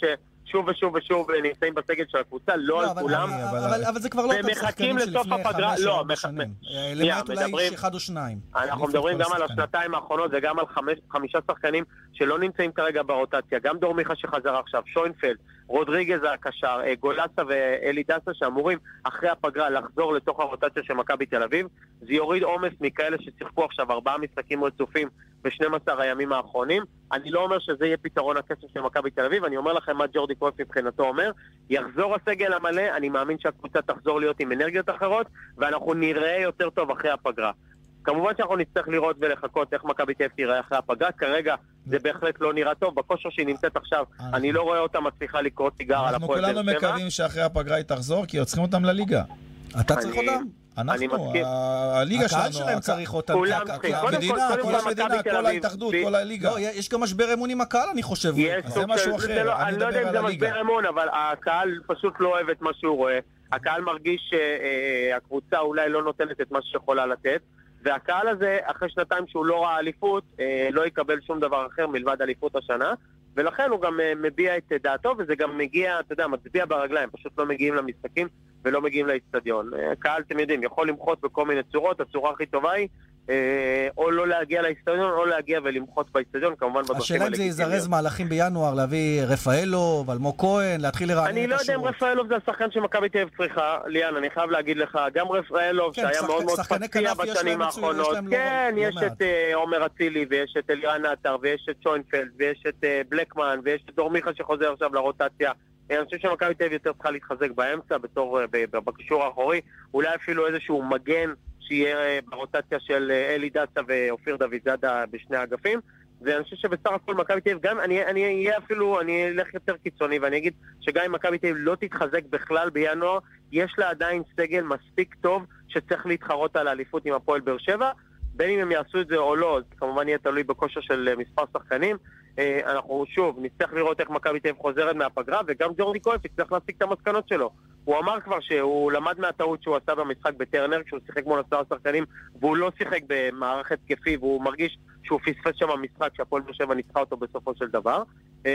ששוב ושוב ושוב נמצאים בסגל של הקבוצה, לא על אבל- כולם. אבל- זה כבר לא אותם שחקנים שלפני חמש לא, או ארבע מח- שנים. למעט אולי איש אחד או שניים. אנחנו מדברים גם על. השנתיים האחרונות וגם על חמישה שחקנים שלא נמצאים כרגע ברוטציה. גם דור מיכה שחזר עכשיו, שוינפלד, רודריגז הקשר, אה, גולסה ואלי דסה שאמורים אחרי הפגרה לחזור לתוך הרוטציה של מכבי תל אביב. זה יוריד עומס מכאלה ששיחקו עכשיו ארבעה משחקים רצופים ב-12 הימים האחרונים. אני לא אומר שזה יהיה פתרון הכסף של מכבי תל אביב, אני אומר לכם מה ג'ורדי קרויף מבחינתו אומר. יחזור הסגל המלא, אני מאמין שהקבוצה תחזור להיות עם אנרגיות אחרות, ואנחנו נראה יותר טוב אחרי הפגרה. כמובן שאנחנו נצטרך לראות ולחכות איך מכבי תל אביב תיראה אחרי הפגרה, כרגע זה בהחלט לא נראה טוב, בכושר שהיא נמצאת עכשיו, אני לא רואה אותה מצליחה לקרוא תיגר על אנחנו הפועל באר כולנו שבע. מקווים שאחרי הפגרה היא תחזור, כי צריכים אותם לליגה. אתה צריך אותם? אנחנו, הליגה שלנו, הקהל שלהם צריך אותם. המדינה, כל, המדינה, כל ההתאחדות, כל הליגה. לא, יש גם משבר אמון עם הקהל, אני חושב. זה משהו אחר, זה לא- אני אני לא יודע מדבר אם זה על הליגה. משבר אמון, אבל הקהל פשוט לא אוהב את מה שהוא רואה. הקהל מרגיש שהקבוצה אולי לא נותנת את מה שיכולה לתת, והקהל הזה, אחרי שנתיים שהוא לא ראה אליפות, אה, לא יקבל שום דבר אחר מלבד אליפות השנה, ולכן הוא גם אה, מביע את דעתו, וזה גם מגיע, אתה יודע, מצביע ברגליים, פשוט לא מגיעים למשחקים ולא מגיעים לאיצטדיון. אה, הקהל, אתם יודעים, יכול למחות בכל מיני צורות, הצורה הכי טובה היא או לא להגיע לאיצטדיון, או להגיע ולמחות באיצטדיון, כמובן בדרכים השאלה אם זה יזרז מהלכים בינואר, להביא רפאלוב, אלמוג כהן, להתחיל לרענן את אני לא יודע אם רפאלוב זה השחקן שמכבי תל אביב צריכה, ליאן, אני חייב להגיד לך, גם רפאלוב, כן, שהיה מאוד מאוד פציע בשנים האחרונות, לא- כן, לא יש. את אה, עומר אצילי, ויש את אלירן עטר, ויש את שוינפלד, ויש את אה, בלקמן, ויש את דור מיכה שחוזר עכשיו לרוטציה. אה, אני חושב שמכבי תל אביב יותר צריכה להתחזק באמצע, בתור, אה, בקישור האחורי, אולי אפילו איזשהו מגן שיהיה אה, ברוטציה של אה, אלי דסה ואופיר דוידזאדה בשני האגפים. ואני חושב שבסך הכל מכבי תל אביב, גם אני אני אהיה אפילו, אני אלך יותר קיצוני ואני אגיד שגם אם מכבי תל אביב לא תתחזק בכלל בינואר, יש לה עדיין סגל מספיק טוב שצריך להתחרות על האליפות עם הפועל באר שבע. בין אם הם יעשו את זה או לא, זה כמובן יהיה תלוי בכושר של אה, מספר שחקנים. אה, אנחנו שוב, נצטרך לראות איך מכבי תל אביב חוזרת מהפגרה, וגם ג'ורדי קויף יצטרך להסיק את המסקנות שלו. הוא אמר כבר שהוא למד מהטעות שהוא עשה במשחק בטרנר, כשהוא שיחק מול עשרה שחקנים, והוא לא שיחק במערך התקפי, והוא מרגיש שהוא פספס שם משחק שהפועל באר שבע ניצחה אותו בסופו של דבר. אה,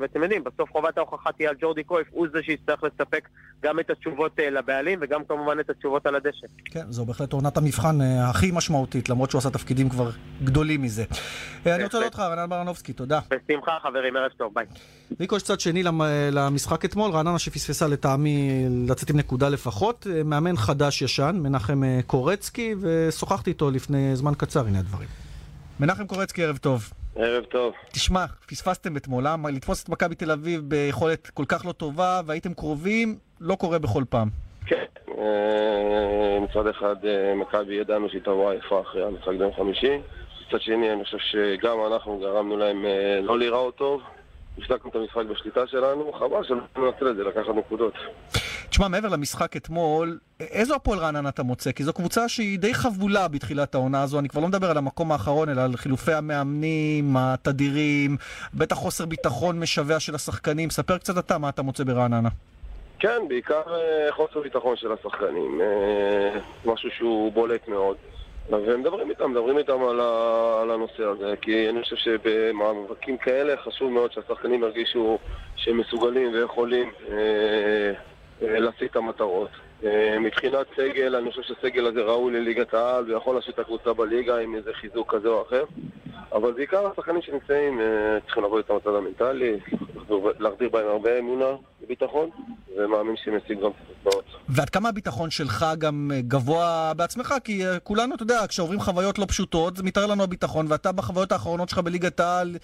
ואתם יודעים, בסוף חובת ההוכחה תהיה על ג'ורדי קויף, הוא זה שיצטרך לספק גם את התשובות אה, לבעלים, וגם כמובן את התשובות על הדשא. כן, זו בהחלט עונת המבחן אה, הכי משמעותית, למרות שהוא עשה תפקידים כבר גדולים מזה. אה, אני רוצה להודות לך, רענן ברנובסקי, תודה. בשמחה חברים, ערב טוב, ביי. ויקו, יש צד שני למ- למשחק אתמול, רעננה שפספסה לטעמי לצאת עם נקודה לפחות, מאמן חדש-ישן, מנחם קורצקי, ושוחחתי איתו לפני זמן קצר, הנה הדברים. מנחם קורצקי, ערב טוב. ערב טוב. תשמע, פספסתם אתמול, למה? לתפוס את מכבי תל אביב ביכולת כל כך לא טובה, והייתם קרובים, לא קורה בכל פעם. כן. אה, מצד אחד, אה, מכבי ידענו שהיא תבוא עייפה אחרי המשחק ביום חמישי. מצד שני, אני חושב שגם אנחנו גרמנו להם אה, לא להיראות טוב. הפסקנו את המשחק בשליטה שלנו, חבל שלא ננצל את זה, לקחת נקודות. תשמע, מעבר למשחק אתמול, איזו הפועל רעננה אתה מוצא? כי זו קבוצה שהיא די חבולה בתחילת העונה הזו, אני כבר לא מדבר על המקום האחרון, אלא על חילופי המאמנים, התדירים, בטח חוסר ביטחון משווע של השחקנים. ספר קצת אתה מה אתה מוצא ברעננה. כן, בעיקר אה, חוסר ביטחון של השחקנים. אה, משהו שהוא בולט מאוד. ומדברים איתם, מדברים איתם על, ה, על הנושא הזה, כי אני חושב שבמאבקים כאלה חשוב מאוד שהשחקנים ירגישו שהם מסוגלים ויכולים אה, להשיג את המטרות. אה, מבחינת סגל, אני חושב שהסגל הזה ראוי לליגת העל ויכול להשאיר את הקבוצה בליגה עם איזה חיזוק כזה או אחר. אבל בעיקר השחקנים שנמצאים אה, צריכים לבוא איתם הצד המנטלי, להחדיר בהם הרבה אמונה וביטחון, ומאמין שהם ישיגו גם את התוצאות. ועד כמה הביטחון שלך גם אה, גבוה בעצמך? כי אה, כולנו, אתה יודע, כשעוברים חוויות לא פשוטות, זה מתאר לנו הביטחון, ואתה בחוויות האחרונות שלך בליגת העל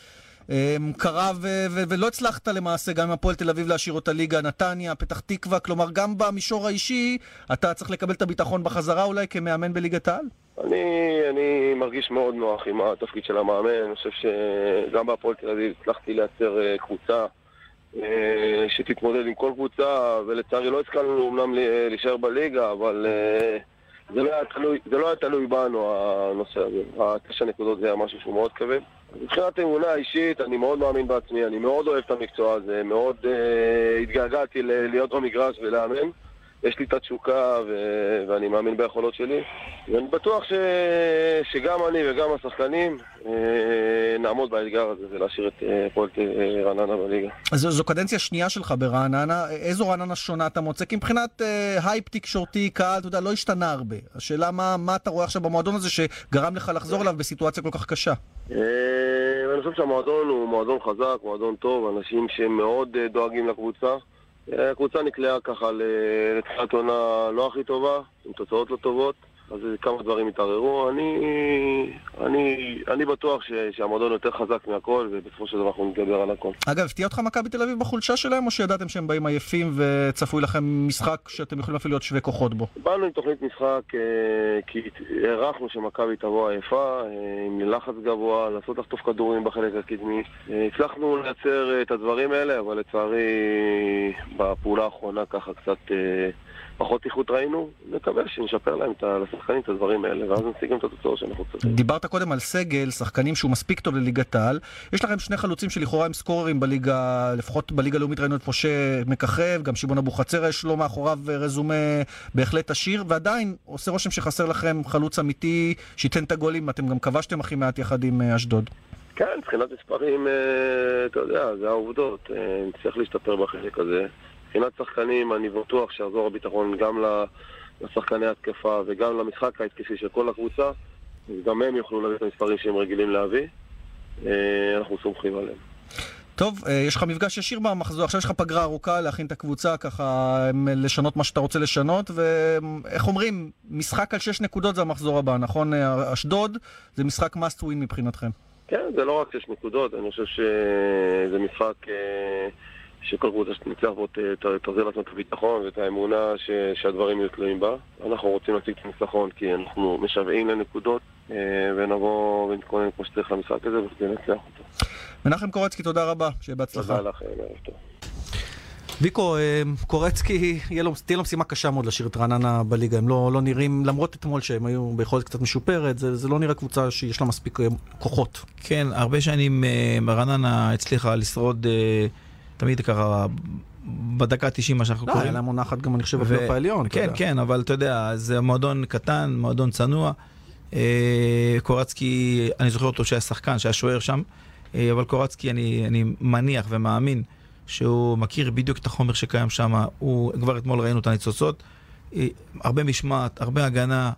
אה, קרב ו- ו- ולא הצלחת למעשה גם עם הפועל תל אביב להשאיר אותה ליגה, נתניה, פתח תקווה, כלומר גם במישור האישי אתה צריך לקבל את הביטחון בחזרה אולי כמאמן בליגת העל? אני, אני מרגיש מאוד נוח עם התפקיד של המאמן, אני חושב שגם בהפועל תל אביב הצלחתי לייצר אה, קבוצה אה, שתתמודד עם כל קבוצה, ולצערי לא השכלנו אומנם ל- להישאר בליגה, אבל אה, זה לא תלוי, זה לא היה תלוי בנו הנושא הזה. התשע נקודות זה היה משהו שהוא מאוד כבד. מבחינת אמונה אישית, אני מאוד מאמין בעצמי, אני מאוד אוהב את המקצוע הזה, מאוד uh, התגעגעתי ל- להיות במגרש ולאמן. יש לי את התשוקה ו- ואני מאמין ביכולות שלי. ואני בטוח ש- שגם אני וגם השחקנים אה, נעמוד באתגר הזה ולהשאיר את אה, אה, רעננה בליגה. אז זו, זו קדנציה שנייה שלך ברעננה, איזו רעננה שונה אתה מוצא? כי מבחינת אה, הייפ תקשורתי, קהל, אתה יודע, לא השתנה הרבה. השאלה מה, מה אתה רואה עכשיו במועדון הזה שגרם לך לחזור אליו בסיטואציה כל כך קשה? אה, אני חושב שהמועדון הוא מועדון חזק, מועדון טוב, אנשים שמאוד אה, דואגים לקבוצה. הקבוצה נקלעה ככה לתחילת עונה לא הכי טובה, עם תוצאות לא טובות, אז כמה דברים התערערו. אני, אני, אני בטוח ש, שהמועדון יותר חזק מהכל, ובסופו של דבר אנחנו נתגבר על הכל. אגב, הפתיע אותך מכבי תל אביב בחולשה שלהם, או שידעתם שהם באים עייפים וצפוי לכם משחק שאתם יכולים אפילו להיות שווי כוחות בו? באנו עם תוכנית משחק אה, כי הערכנו שמכבי תבוא עייפה, אה, עם לחץ גבוה, לעשות לחטוף כדורים בחלק הקדמי. אה, הצלחנו לייצר את הדברים האלה, אבל לצערי בפעולה האחרונה ככה קצת פחות איכות ראינו. נקווה שנשפר להם את ה- לשחקנים את הדברים האלה, ואז נשיג גם את התוצאות שאנחנו צריכים. דיברת קודם על סגל, שחקנים שהוא מספיק טוב לליגת העל. יש לכם שני חלוצים שלכאורה הם סקוררים בליגה, לפחות בליגה הלאומית ראינו את משה מככב, גם שמעון אבוחצירא יש לו מאחוריו רזומה בהחלט עשיר, ועדיין עושה רושם שחסר לכם חלוץ אמיתי שייתן את הגולים, אתם גם כבשתם הכי מעט יחד עם אה, אשדוד. כן, מבחינת מספרים, אה, אתה יודע, זה העובדות. אה, נצטרך להשתפר בחלק הזה. מבחינת שחקנים, אני בטוח שיעזור הביטחון גם לשחקני התקפה וגם למשחק ההתקפי של כל הקבוצה. גם הם יוכלו להביא את המספרים שהם רגילים להביא. אה, אנחנו סומכים עליהם. טוב, אה, יש לך מפגש ישיר במחזור, עכשיו יש לך פגרה ארוכה להכין את הקבוצה, ככה לשנות מה שאתה רוצה לשנות, ואיך אומרים, משחק על 6 נקודות זה המחזור הבא, נכון? אה, אשדוד זה משחק must win מבחינתכם. כן, זה לא רק 6 נקודות, אני חושב שזה משחק אה, שכל קבוצה שתנצח בו תחזיר לעצמה את הביטחון ואת האמונה ש, שהדברים יהיו תלויים בה. אנחנו רוצים להציג את הניצחון כי אנחנו משוועים לנקודות ונבוא ונתכונן כמו שצריך למשחק הזה ונצליח אותו. מנחם קורצקי, תודה רבה, שיהיה בהצלחה. תודה לכם, ערב טוב. ויקו, אה, קורצקי, לו, תהיה לו משימה קשה מאוד להשאיר את רעננה בליגה. הם לא, לא נראים, למרות אתמול שהם היו ביכולת קצת משופרת, זה, זה לא נראה קבוצה שיש לה מספיק אה, כוחות. כן, הרבה שנים אה, רעננה הצליחה לשרוד תמיד ככה בדקה 90 מה שאנחנו לא, קוראים. לא, היה לה מונחת גם, אני חושב, בפלייאוף העליון. כן, כן, אבל אתה יודע, זה מועדון קטן, מועדון צנוע. קורצקי, אני זוכר אותו שהיה שחקן, שהיה שוער שם. אה, אבל קורצקי, אני, אני מניח ומאמין שהוא מכיר בדיוק את החומר שקיים שם. הוא, כבר אתמול ראינו את הניצוצות. אה, הרבה משמעת, הרבה הגנה.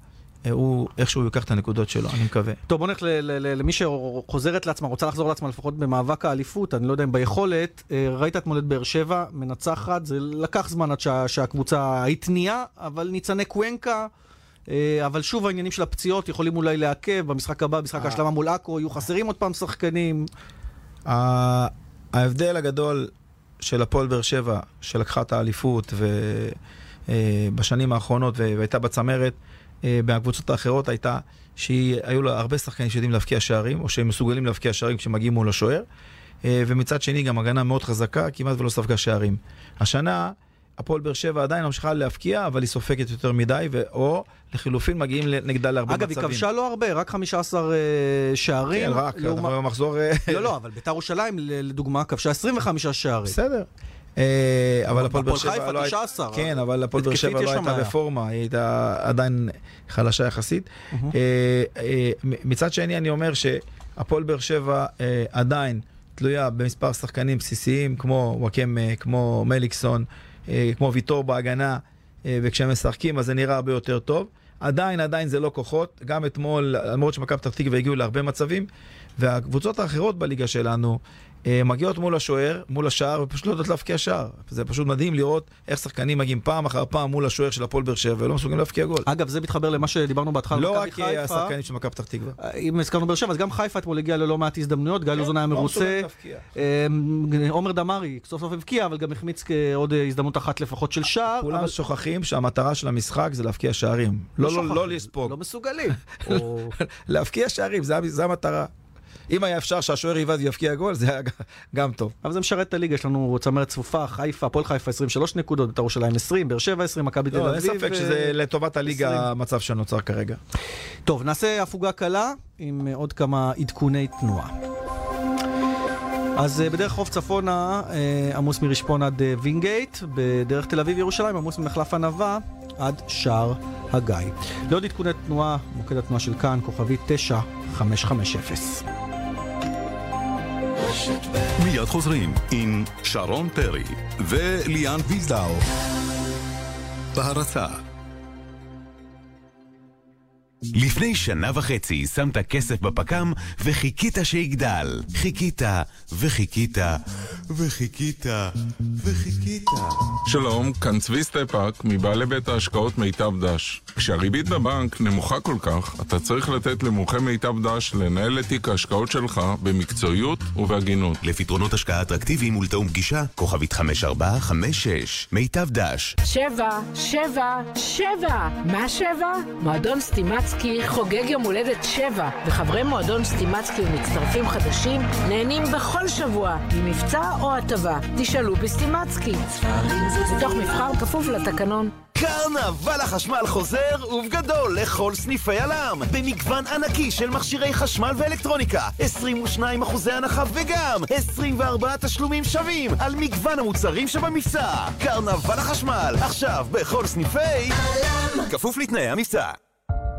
אה, הוא איכשהו ייקח את הנקודות שלו, אני מקווה. טוב, בוא נלך למי שחוזרת לעצמה, רוצה לחזור לעצמה לפחות במאבק האליפות, אני לא יודע אם ביכולת, ראית אתמול את באר שבע, מנצחת, זה לקח זמן עד שה, שהקבוצה התניעה, אבל ניצני קוונקה, אה, אבל שוב העניינים של הפציעות יכולים אולי לעכב, במשחק הבא, במשחק אה. ההשלמה מול עכו, יהיו חסרים עוד פעם שחקנים. ההבדל הגדול של הפועל באר שבע, שלקחה את האליפות בשנים האחרונות והייתה בצמרת, מהקבוצות האחרות הייתה שהיו לה הרבה שחקנים שיודעים להבקיע שערים, או שהם מסוגלים להבקיע שערים כשמגיעים מול השוער, ומצד שני גם הגנה מאוד חזקה, כמעט ולא ספגה שערים. השנה... הפועל באר שבע עדיין ממשיכה להפקיע, אבל היא סופגת יותר מדי, ו... או לחילופין מגיעים נגדה להרבה אגב, מצבים. אגב, היא כבשה לא הרבה, רק 15 uh, שערים. כן, רק, לעומת... במחזור... אה, לא, לא, אבל ביתר ירושלים, לדוגמה, כבשה 25 שערים. בסדר. אה, אבל הפועל באר שבע לא הייתה... 19. כן, אבל הפועל באר שבע לא הייתה רפורמה, היא הייתה עדיין חלשה יחסית. מצד שני, אני אומר שהפועל באר שבע עדיין תלויה במספר שחקנים בסיסיים, כמו וואקמה, כמו מליקסון. אה, כמו ויטור בהגנה, אה, וכשהם משחקים אז זה נראה הרבה יותר טוב. עדיין, עדיין זה לא כוחות. גם אתמול, למרות שמכבי פתח תקווה הגיעו להרבה מצבים, והקבוצות האחרות בליגה שלנו, אה, מגיעות מול השוער, מול השער, ופשוט לא יודעות להבקיע שער. זה פשוט מדהים לראות איך שחקנים מגיעים פעם אחר פעם מול השוער של הפועל באר שבע ולא מסוגלים להבקיע גול. אגב, זה מתחבר למה שדיברנו בהתחלה לא רק השחקנים של מכבי פתח תקווה. אה, אם הזכרנו באר שבע, אז גם חיפה אתמול הגיע ללא מעט הזדמנויות, גיא לוזון היה לא מרוצה. אה, עומר דמארי סוף סוף הבקיע, אבל גם החמיץ עוד הזדמנות אחת לפחות של שער. כולם שוכחים שהמטרה של המשחק זה להבקיע שערים. לא, לא, לא לספוג. לא מסוגלים. להבקיע שערים, זה המטרה. אם היה אפשר שהשוער יבעד ויבקיע גול, זה היה גם טוב. אבל זה משרת את הליגה, יש לנו צמרת צפופה, חיפה, הפועל חיפה 23 נקודות, בית"ר ירושלים 20, באר שבע 20, מכבי תל אביב. לא, אין ספק שזה לטובת הליגה המצב שנוצר כרגע. טוב, נעשה הפוגה קלה עם עוד כמה עדכוני תנועה. אז בדרך חוף צפונה עמוס מרשפון עד וינגייט, בדרך תל אביב ירושלים עמוס ממחלף ענווה עד שער הגיא. לעוד עדכוני תנועה, מוקד התנועה של כאן, כוכבי 9550. מיד חוזרים עם שרון פרי וליאן ויזדאו. בהרצה לפני שנה וחצי שמת כסף בפק"ם וחיכית שיגדל. חיכית, וחיכית, וחיכית, וחיכית. שלום, כאן צבי סטפאק, מבעלי בית ההשקעות מיטב דש. כשהריבית בבנק נמוכה כל כך, אתה צריך לתת למומחה מיטב דש לנהל את תיק ההשקעות שלך במקצועיות ובהגינות. לפתרונות השקעה אטרקטיביים ולתאום פגישה, כוכבית 5456, מיטב דש. שבע, שבע, שבע! מה שבע? מועדון סטימצקי. סטימצקי חוגג יום הולדת 7, וחברי מועדון סטימצקי ומצטרפים חדשים נהנים בכל שבוע ממבצע או הטבה. תשאלו בסטימצקי. בתוך מבחר כפוף לתקנון. קרנבל החשמל חוזר ובגדול לכל סניפי הלם במגוון ענקי של מכשירי חשמל ואלקטרוניקה 22 אחוזי הנחה וגם 24 תשלומים שווים על מגוון המוצרים שבמבצע קרנבל החשמל עכשיו בכל סניפי הלם כפוף לתנאי המבצע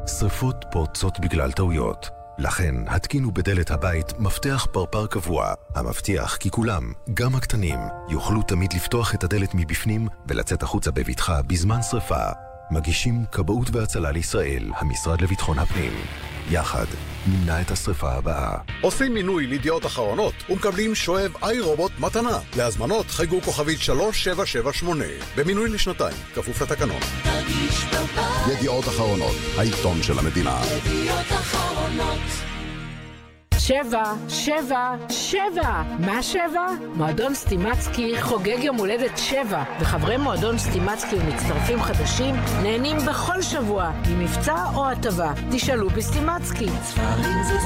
שרפות פורצות בגלל טעויות. לכן, התקינו בדלת הבית מפתח פרפר קבוע, המבטיח כי כולם, גם הקטנים, יוכלו תמיד לפתוח את הדלת מבפנים ולצאת החוצה בבטחה בזמן שרפה. מגישים כבאות והצלה לישראל, המשרד לביטחון הפנים. יחד נמנע את השרפה הבאה. עושים מינוי לידיעות אחרונות ומקבלים שואב איי רובוט מתנה. להזמנות חייגו כוכבית 3778 במינוי לשנתיים, כפוף לתקנון. ידיעות אחרונות, העיתון של המדינה. ידיעות אחרונות שבע, שבע, שבע. מה שבע? מועדון סטימצקי חוגג יום הולדת שבע, וחברי מועדון סטימצקי ומצטרפים חדשים נהנים בכל שבוע ממבצע או הטבה. תשאלו בסטימצקי.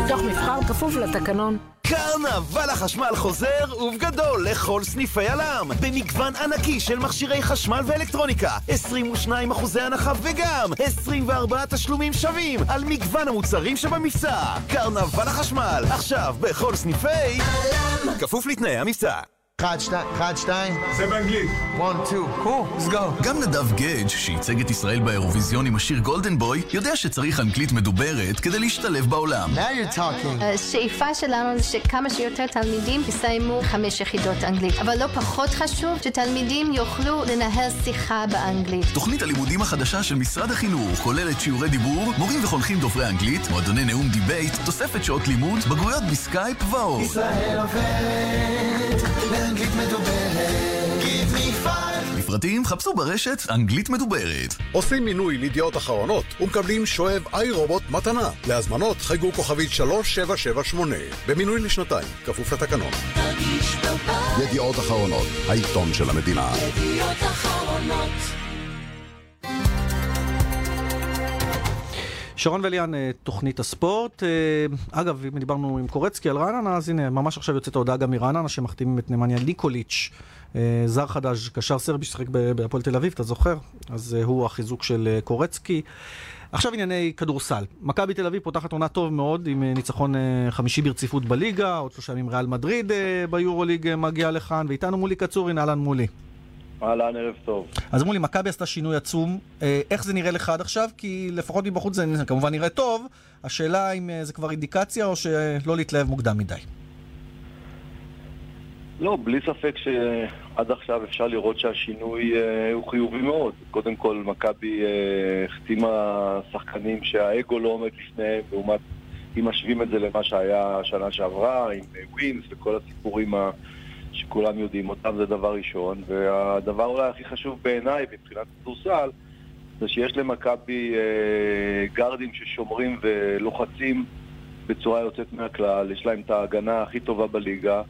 בתוך מבחר כפוף לתקנון. קרנבל החשמל חוזר ובגדול לכל סניפי הלם במגוון ענקי של מכשירי חשמל ואלקטרוניקה. 22 אחוזי הנחה וגם 24 תשלומים שווים על מגוון המוצרים שבמבצע. קרנבל החשמל עכשיו בכל סניפי הלם כפוף לתנאי המבצע אחד, שתיים, אחד, שתיים. זה באנגלית. one, two, cool, let's go. גם נדב גדג', שייצג את ישראל באירוויזיון עם השיר Golden Boy, יודע שצריך אנגלית מדוברת כדי להשתלב בעולם. Now you're talking. השאיפה שלנו זה שכמה שיותר תלמידים יסיימו חמש יחידות אנגלית. אבל לא פחות חשוב שתלמידים יוכלו לנהל שיחה באנגלית. תוכנית הלימודים החדשה של משרד החינוך כוללת שיעורי דיבור, מורים וחונכים דוברי אנגלית, מועדוני נאום debate, תוספת שעות לימוד, בגרויות בסקייפ ועוד. ישראל עובד באנגלית מדוברת. Give me five. לפרטים חפשו ברשת אנגלית מדוברת. עושים מינוי לידיעות אחרונות ומקבלים שואב איי רובוט מתנה. להזמנות חייגו כוכבית 3778 במינוי לשנתיים, כפוף לתקנון. ידיעות אחרונות, העיתון של המדינה. ידיעות אחרונות שרון וליאן, אה, תוכנית הספורט. אה, אגב, אם דיברנו עם קורצקי על רעננה, אז הנה, ממש עכשיו יוצאת ההודעה גם מרעננה, שמחתימים את נמניה ליקוליץ', אה, זר חדש, קשר סרבי ששיחק בהפועל תל אביב, אתה זוכר? אז הוא החיזוק של קורצקי. עכשיו ענייני כדורסל. מכבי תל אביב פותחת עונה טוב מאוד עם ניצחון חמישי ברציפות בליגה, עוד שלושה ימים ריאל מדריד ביורוליג מגיע לכאן, ואיתנו מולי קצורין, אהלן מולי. אהלן, ערב טוב. אז מולי, מכבי עשתה שינוי עצום. אה, איך זה נראה לך עד עכשיו? כי לפחות מבחוץ זה כמובן נראה טוב. השאלה אם אה, זה כבר אינדיקציה או שלא להתלהב מוקדם מדי. לא, בלי ספק שעד עכשיו אפשר לראות שהשינוי אה, הוא חיובי מאוד. קודם כל, מכבי אה, החתימה שחקנים שהאגו לא עומד לפניהם, לעומת, אם משווים את זה למה שהיה השנה שעברה, עם ווינס וכל הסיפורים ה... שכולם יודעים אותם, זה דבר ראשון. והדבר אולי הכי חשוב בעיניי, מבחינת כדורסל, זה שיש למכבי אה, גארדים ששומרים ולוחצים בצורה יוצאת מהכלל, יש להם את ההגנה הכי טובה בליגה.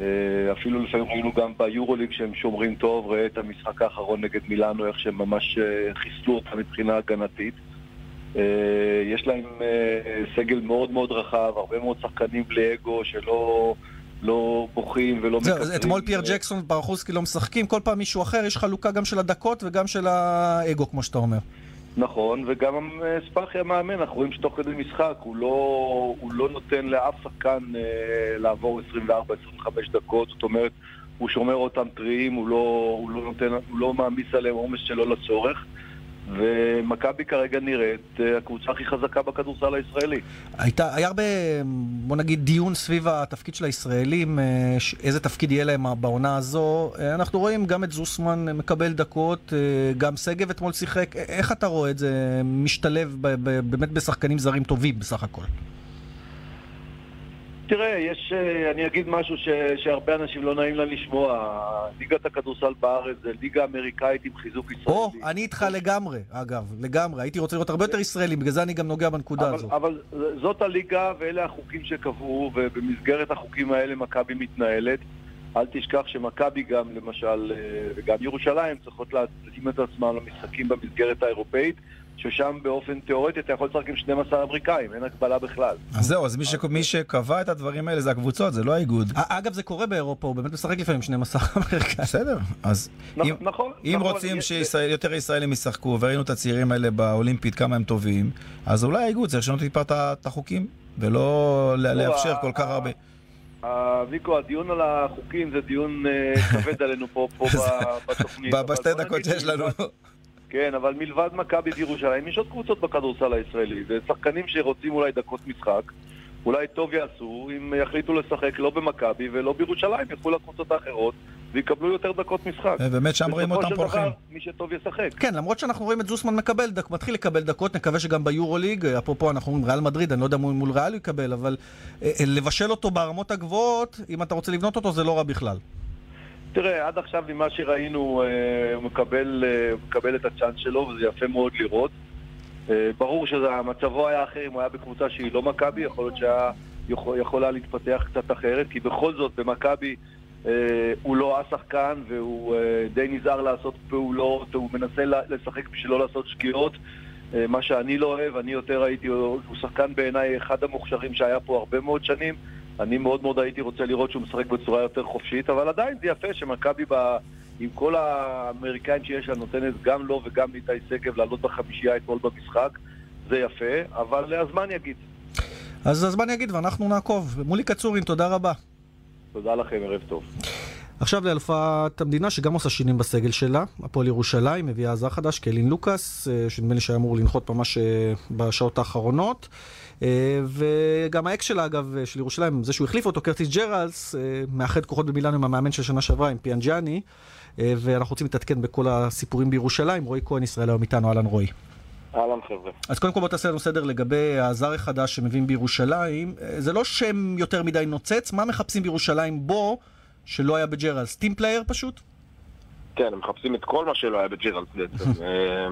אה, אפילו לפעמים ראינו גם ביורוליג שהם שומרים טוב, ראה את המשחק האחרון נגד מילאנו, איך שהם ממש אה, חיסלו אותה מבחינה הגנתית. אה, יש להם אה, סגל מאוד מאוד רחב, הרבה מאוד שחקנים בלי אגו שלא לא בוכים ולא זהו, מקצרים. אז אתמול פייר ג'קסון וברחוסקי לא משחקים, כל פעם מישהו אחר, יש חלוקה גם של הדקות וגם של האגו, כמו שאתה אומר. נכון, וגם אה, ספאחי המאמן, אנחנו רואים שתוך כדי משחק הוא לא, הוא לא נותן לאף שחקן אה, לעבור 24-25 דקות, זאת אומרת, הוא שומר אותם טריים, הוא לא, הוא לא, נותן, הוא לא מעמיס עליהם עומס שלא לצורך. ומכבי כרגע נראית אה, הקבוצה הכי חזקה בכדורסל הישראלי. הייתה, היה הרבה, בוא נגיד, דיון סביב התפקיד של הישראלים, אה, איזה תפקיד יהיה להם בעונה הזו. אה, אנחנו רואים גם את זוסמן מקבל דקות, גם שגב אתמול שיחק. איך אתה רואה את זה משתלב באמת בשחקנים זרים טובים בסך הכל? תראה, יש, אה, אני אגיד משהו ש, שהרבה אנשים לא נעים להם לשמוע. ליגת הכדורסל בארץ זה ליגה אמריקאית עם חיזוק ישראלי. או, אני איתך לגמרי, אגב, לגמרי. הייתי רוצה לראות הרבה יותר ישראלים, בגלל זה אני גם נוגע בנקודה אבל, הזו. אבל זאת הליגה ואלה החוקים שקבעו, ובמסגרת החוקים האלה מכבי מתנהלת. אל תשכח שמכבי גם, למשל, אה, וגם ירושלים צריכות להתאים את עצמם למשחקים במסגרת האירופאית, ששם באופן תיאורטי אתה יכול לשחק עם 12 אמריקאים, אין הגבלה בכלל. אז זהו, אז מי, ש... מי שקבע את הדברים האלה זה הקבוצות, זה לא האיגוד. אגב, זה קורה באירופה, הוא באמת משחק לפעמים 12 אמריקאים. בסדר, אז אם, נכון, אם נכון, רוצים שיותר ישראלים ישחקו, וראינו את הצעירים האלה באולימפית, כמה הם טובים, אז אולי האיגוד צריך לשנות טיפה את החוקים, ולא לה- לאפשר כל כך הרבה. ויקו, הדיון על החוקים זה דיון אה, כבד עלינו פה, פה בתוכנית. בשתי דקות שיש לנו. כן, אבל מלבד מכבי וירושלים, יש עוד קבוצות בכדורסל הישראלי. זה שחקנים שרוצים אולי דקות משחק. אולי טוב יעשו אם יחליטו לשחק לא במכבי ולא בירושלים, ילכו לקבוצות האחרות ויקבלו יותר דקות משחק. באמת שם רואים אותם בסופו של פורחים. דבר, מי שטוב ישחק. כן, למרות שאנחנו רואים את זוסמן מקבל, דק, מתחיל לקבל דקות, נקווה שגם ביורוליג, אפרופו אנחנו אומרים ריאל מדריד, אני לא יודע מול מול ריאל הוא יקבל, אבל אה, אה, לבשל אותו ברמות הגבוהות, אם אתה רוצה לבנות אותו, זה לא רע בכלל. תראה, עד עכשיו ממה שראינו, אה, הוא מקבל, אה, מקבל את הצ'אנס שלו, וזה יפה מאוד לראות. אה, ברור שמצבו היה אחר אם הוא היה בקבוצה שהיא לא מכבי, יכול להיות שהיה יכול, יכולה להתפתח קצת אחרת, כי בכל זאת במכבי הוא לא השחקן והוא די נזהר לעשות פעולות, הוא מנסה לשחק בשביל לא לעשות שגיאות. מה שאני לא אוהב, אני יותר הייתי, הוא שחקן בעיניי אחד המוכשרים שהיה פה הרבה מאוד שנים. אני מאוד מאוד הייתי רוצה לראות שהוא משחק בצורה יותר חופשית, אבל עדיין זה יפה שמכבי ב- עם כל האמריקאים שיש לה נותנת גם לו וגם לאיתי שגב לעלות בחמישייה אתמול במשחק. זה יפה, אבל הזמן יגיד. אז הזמן יגיד ואנחנו נעקוב. מולי קצורין, תודה רבה. תודה לכם, ערב טוב. עכשיו לאלופת המדינה, שגם עושה שינויים בסגל שלה. הפועל ירושלים מביאה זר חדש, קלין לוקאס, אה, שנדמה לי שהיה אמור לנחות ממש אה, בשעות האחרונות. אה, וגם האקס שלה, אגב, של ירושלים, זה שהוא החליף אותו, קרטיס ג'רלס, מאחד כוחות במילאנו עם המאמן של שנה שעברה, עם פיאנג'אני. ואנחנו רוצים להתעדכן בכל הסיפורים בירושלים. רועי כהן, ישראל היום איתנו, אהלן רועי. אהלן חבר'ה. אז קודם כל בוא תעשה לנו סדר לגבי הזר החדש שמביאים בירושלים. זה לא שם יותר מדי נוצץ, מה מחפשים בירושלים בו שלא היה בג'רלס? team player פשוט? כן, הם מחפשים את כל מה שלא היה בג'ירלס בעצם. אה,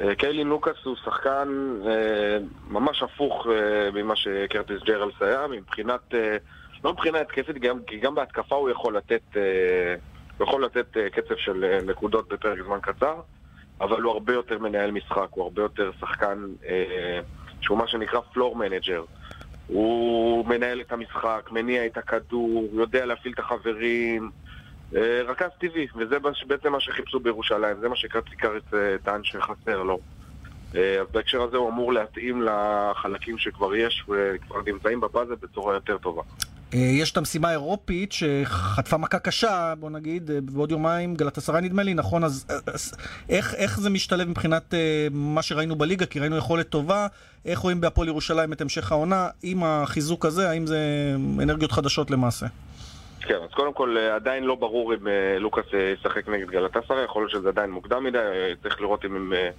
אה, קיילין לוקאס הוא שחקן אה, ממש הפוך ממה שקרטיס ג'רלס היה, מבחינת, לא מבחינה התקפית, כי גם בהתקפה הוא יכול לתת, הוא יכול לתת קצב של נקודות בפרק זמן קצר, אבל הוא הרבה יותר מנהל משחק, הוא הרבה יותר שחקן שהוא מה שנקרא floor manager. הוא מנהל את המשחק, מניע את הכדור, יודע להפעיל את החברים, אה, רכז טבעי, וזה בעצם מה שחיפשו בירושלים, זה מה שקרצי קאריס אה, טען שחסר לו. אה, אז בהקשר הזה הוא אמור להתאים לחלקים שכבר יש וכבר נמצאים בפאזל בצורה יותר טובה. אה, יש את המשימה האירופית שחטפה מכה קשה, בוא נגיד, אה, בעוד יומיים, גלתסריי נדמה לי, נכון? אז אה, אז איך, איך זה משתלב מבחינת אה, מה שראינו בליגה? כי ראינו יכולת טובה, איך רואים בהפועל ירושלים את המשך העונה? עם החיזוק הזה, האם זה אנרגיות חדשות למעשה? כן, אז קודם כל אה, עדיין לא ברור אם אה, לוקאס אה, ישחק נגד גלטסרה, יכול להיות שזה עדיין מוקדם מדי, אה, צריך לראות אם הם אה,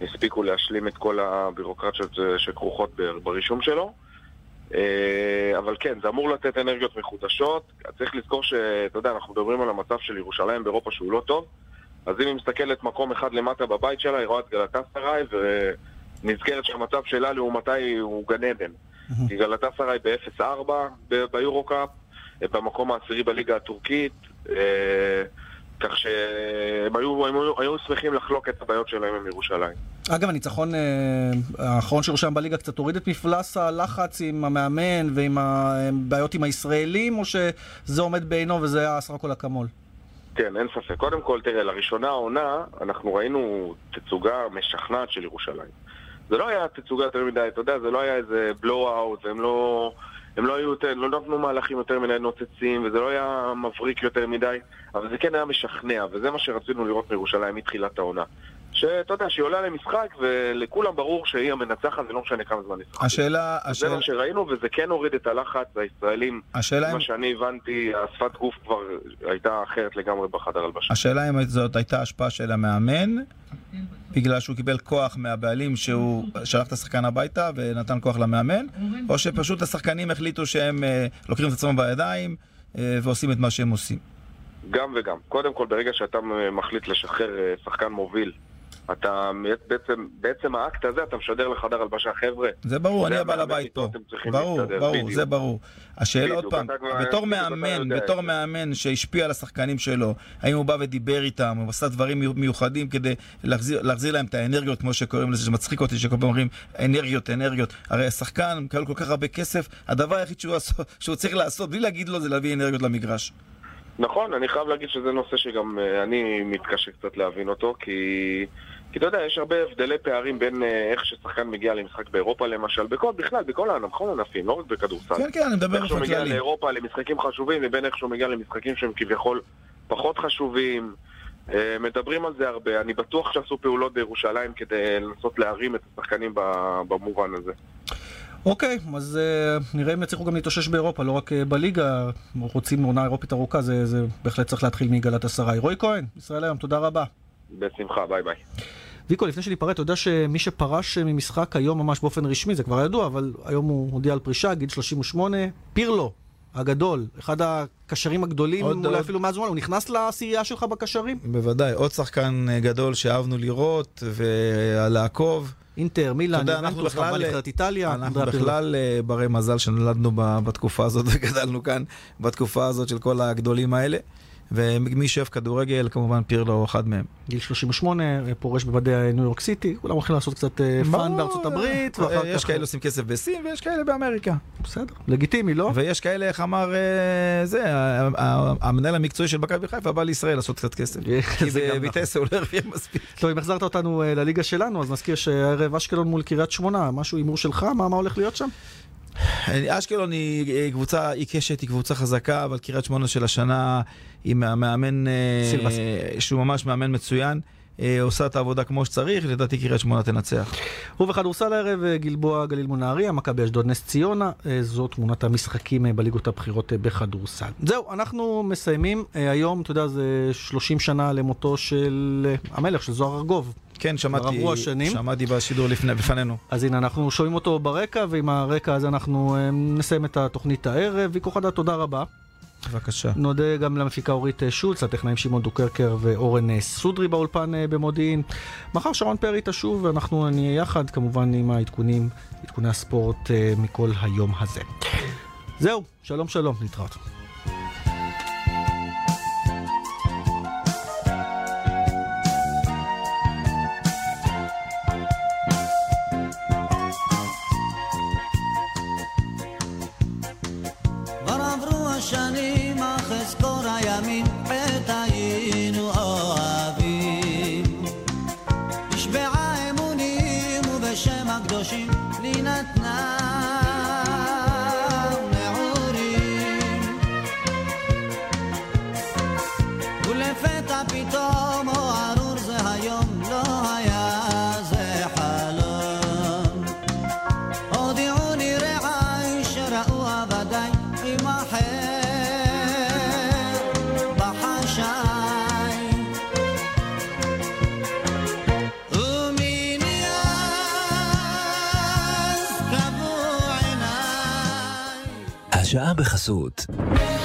הספיקו להשלים את כל הבירוקרטיות אה, שכרוכות ברישום שלו. אה, אבל כן, זה אמור לתת אנרגיות מחודשות. צריך לזכור שאתה יודע, אנחנו מדברים על המצב של ירושלים באירופה שהוא לא טוב, אז אם היא מסתכלת מקום אחד למטה בבית שלה, היא רואה את גלטסראי ונזכרת שהמצב שלה לעומתה הוא גן עדן. כי גלטסראי ב-0-4 ב- ביורו-קאפ, אה, במקום העשירי בליגה הטורקית, אה, כך שהם היו, הם היו, היו שמחים לחלוק את הבעיות שלהם עם ירושלים. אגב, הניצחון אה, האחרון ירושלים בליגה קצת הוריד את מפלס הלחץ עם המאמן ועם הבעיות עם הישראלים, או שזה עומד בעינו וזה היה סך הכל אקמול? כן, אין ספק. קודם כל, תראה, לראשונה העונה, אנחנו ראינו תצוגה משכנעת של ירושלים. זה לא היה תצוגה יותר מדי, אתה יודע, זה לא היה איזה בלואו-אוט, הם לא... הם לא היו יותר, לא נתנו מהלכים יותר מדי נוצצים, וזה לא היה מבריק יותר מדי, אבל זה כן היה משכנע, וזה מה שרצינו לראות מירושלים מתחילת העונה. שאתה יודע, שהיא עולה למשחק, ולכולם ברור שהיא המנצחת, ולא משנה כמה זמן נשחק. השאלה, זה השאלה, מה שראינו, וזה כן הוריד את הלחץ, והישראלים, השאלה אם- מה שאני הבנתי, השפת גוף כבר הייתה אחרת לגמרי בחדר הלבשה. השאלה אם זאת הייתה השפעה של המאמן, בגלל שהוא קיבל כוח מהבעלים שהוא שלח את השחקן הביתה ונתן כוח למאמן, או שפשוט השחקנים החליטו שהם אה, לוקחים את עצמם בידיים אה, ועושים את מה שהם עושים. גם וגם. קודם כל, ברגע שאתה מחליט לשחרר אה, שחקן מוביל, אתה בעצם, בעצם האקט הזה, אתה משדר לחדר הלבשה, חבר'ה. זה ברור, אני הבעל הבית פה. ברור, להסתדר, ברור, בדיוק. זה ברור. השאלה עוד בדיוק, פעם, אתה כבר- בתור מאמן, בתור מאמן שהשפיע על השחקנים שלו, האם הוא בא ודיבר איתם, הוא עשה דברים מיו- מיוחדים כדי להחזיר להחזיר להם את האנרגיות, כמו שקוראים לזה, שמצחיק אותי, שכל פעם אומרים אנרגיות, אנרגיות. הרי השחקן מקבל כל כך הרבה כסף, הדבר היחיד שהוא עשו- שהוא צריך לעשות, בלי להגיד לו, זה להביא אנרגיות למגרש. נכון, אני חייב להגיד שזה נושא שגם אה, אני מתקשה קצת להבין אותו, כי... כי אתה יודע, יש הרבה הבדלי פערים בין אה, איך ששחקן מגיע למשחק באירופה למשל, בכל, בכלל, בכל הענף, בכל הענפים, לא רק בכדורסל. כן, כן, אני מדבר איך שהוא מגיע כללי. לאירופה למשחקים חשובים, לבין איך שהוא מגיע למשחקים שהם כביכול פחות חשובים. אה, מדברים על זה הרבה, אני בטוח שעשו פעולות בירושלים כדי לנסות להרים את השחקנים במובן הזה. אוקיי, אז uh, נראה אם יצליחו גם להתאושש באירופה, לא רק uh, בליגה. רוצים עונה אירופית ארוכה, זה, זה בהחלט צריך להתחיל מגלת עשרה. רועי כהן, ישראל היום, תודה רבה. בשמחה, ביי ביי. ויקו, לפני שניפרד, אתה יודע שמי שפרש ממשחק היום ממש באופן רשמי, זה כבר ידוע, אבל היום הוא הודיע על פרישה, גיל 38, פירלו, הגדול, אחד הקשרים הגדולים, עוד- אולי עוד- אפילו מאז ומעלה, הוא נכנס לעשירייה שלך בקשרים? בוודאי, עוד שחקן גדול שאהבנו לראות ולעקוב. אינטר, מילאן, יובנטוס, כמובן נבחרת איטליה, אנחנו. בכלל אה, ברי מזל שנולדנו בתקופה הזאת וגדלנו כאן בתקופה הזאת של כל הגדולים האלה. ומי שאוהב כדורגל, כמובן פירלו אחד מהם. גיל 38, פורש במדי ניו יורק סיטי, כולם הולכים לעשות קצת אה, fun בארצות הברית, אה, ואחר יש כך... כאלה עושים כסף בסין ויש כאלה באמריקה. בסדר, לגיטימי, לא? ויש כאלה, איך אמר אה, זה, המנהל המקצועי של מכבי חיפה בא לישראל לעשות קצת כסף. כי זה גם בויטסה הוא לא הרוויח מספיק. טוב, אם החזרת אותנו אה, לליגה שלנו, אז נזכיר שהערב אשקלון מול קריית שמונה, משהו הימור שלך? מה הולך להיות שם? אשקלון היא אה, קבוצה עיקשת, היא קבוצה חזקה, אבל קריית שמונה של השנה היא מאמן, אה, סילבס. שהוא ממש מאמן מצוין. אה, עושה את העבודה כמו שצריך, לדעתי קריית שמונה תנצח. ובכדורסל הערב, גלבוע גליל מול נהריה, מכבי אשדוד נס ציונה, זו תמונת המשחקים בליגות הבכירות בכדורסל. זהו, אנחנו מסיימים היום, אתה יודע, זה 30 שנה למותו של המלך, של זוהר ארגוב. כן, שמעתי. שמעתי בשידור לפני, בפנינו. אז הנה, אנחנו שומעים אותו ברקע, ועם הרקע הזה אנחנו אה, נסיים את התוכנית הערב. ויקו חדה, תודה רבה. בבקשה. נודה גם למפיקה אורית אה, שולץ, הטכנאים שמעון דוקרקר ואורן אה, סודרי באולפן במודיעין. מחר שרון פרי תשוב, ואנחנו נהיה יחד, כמובן עם העדכונים, עדכוני הספורט מכל היום הזה. זהו, שלום שלום, להתראות. אז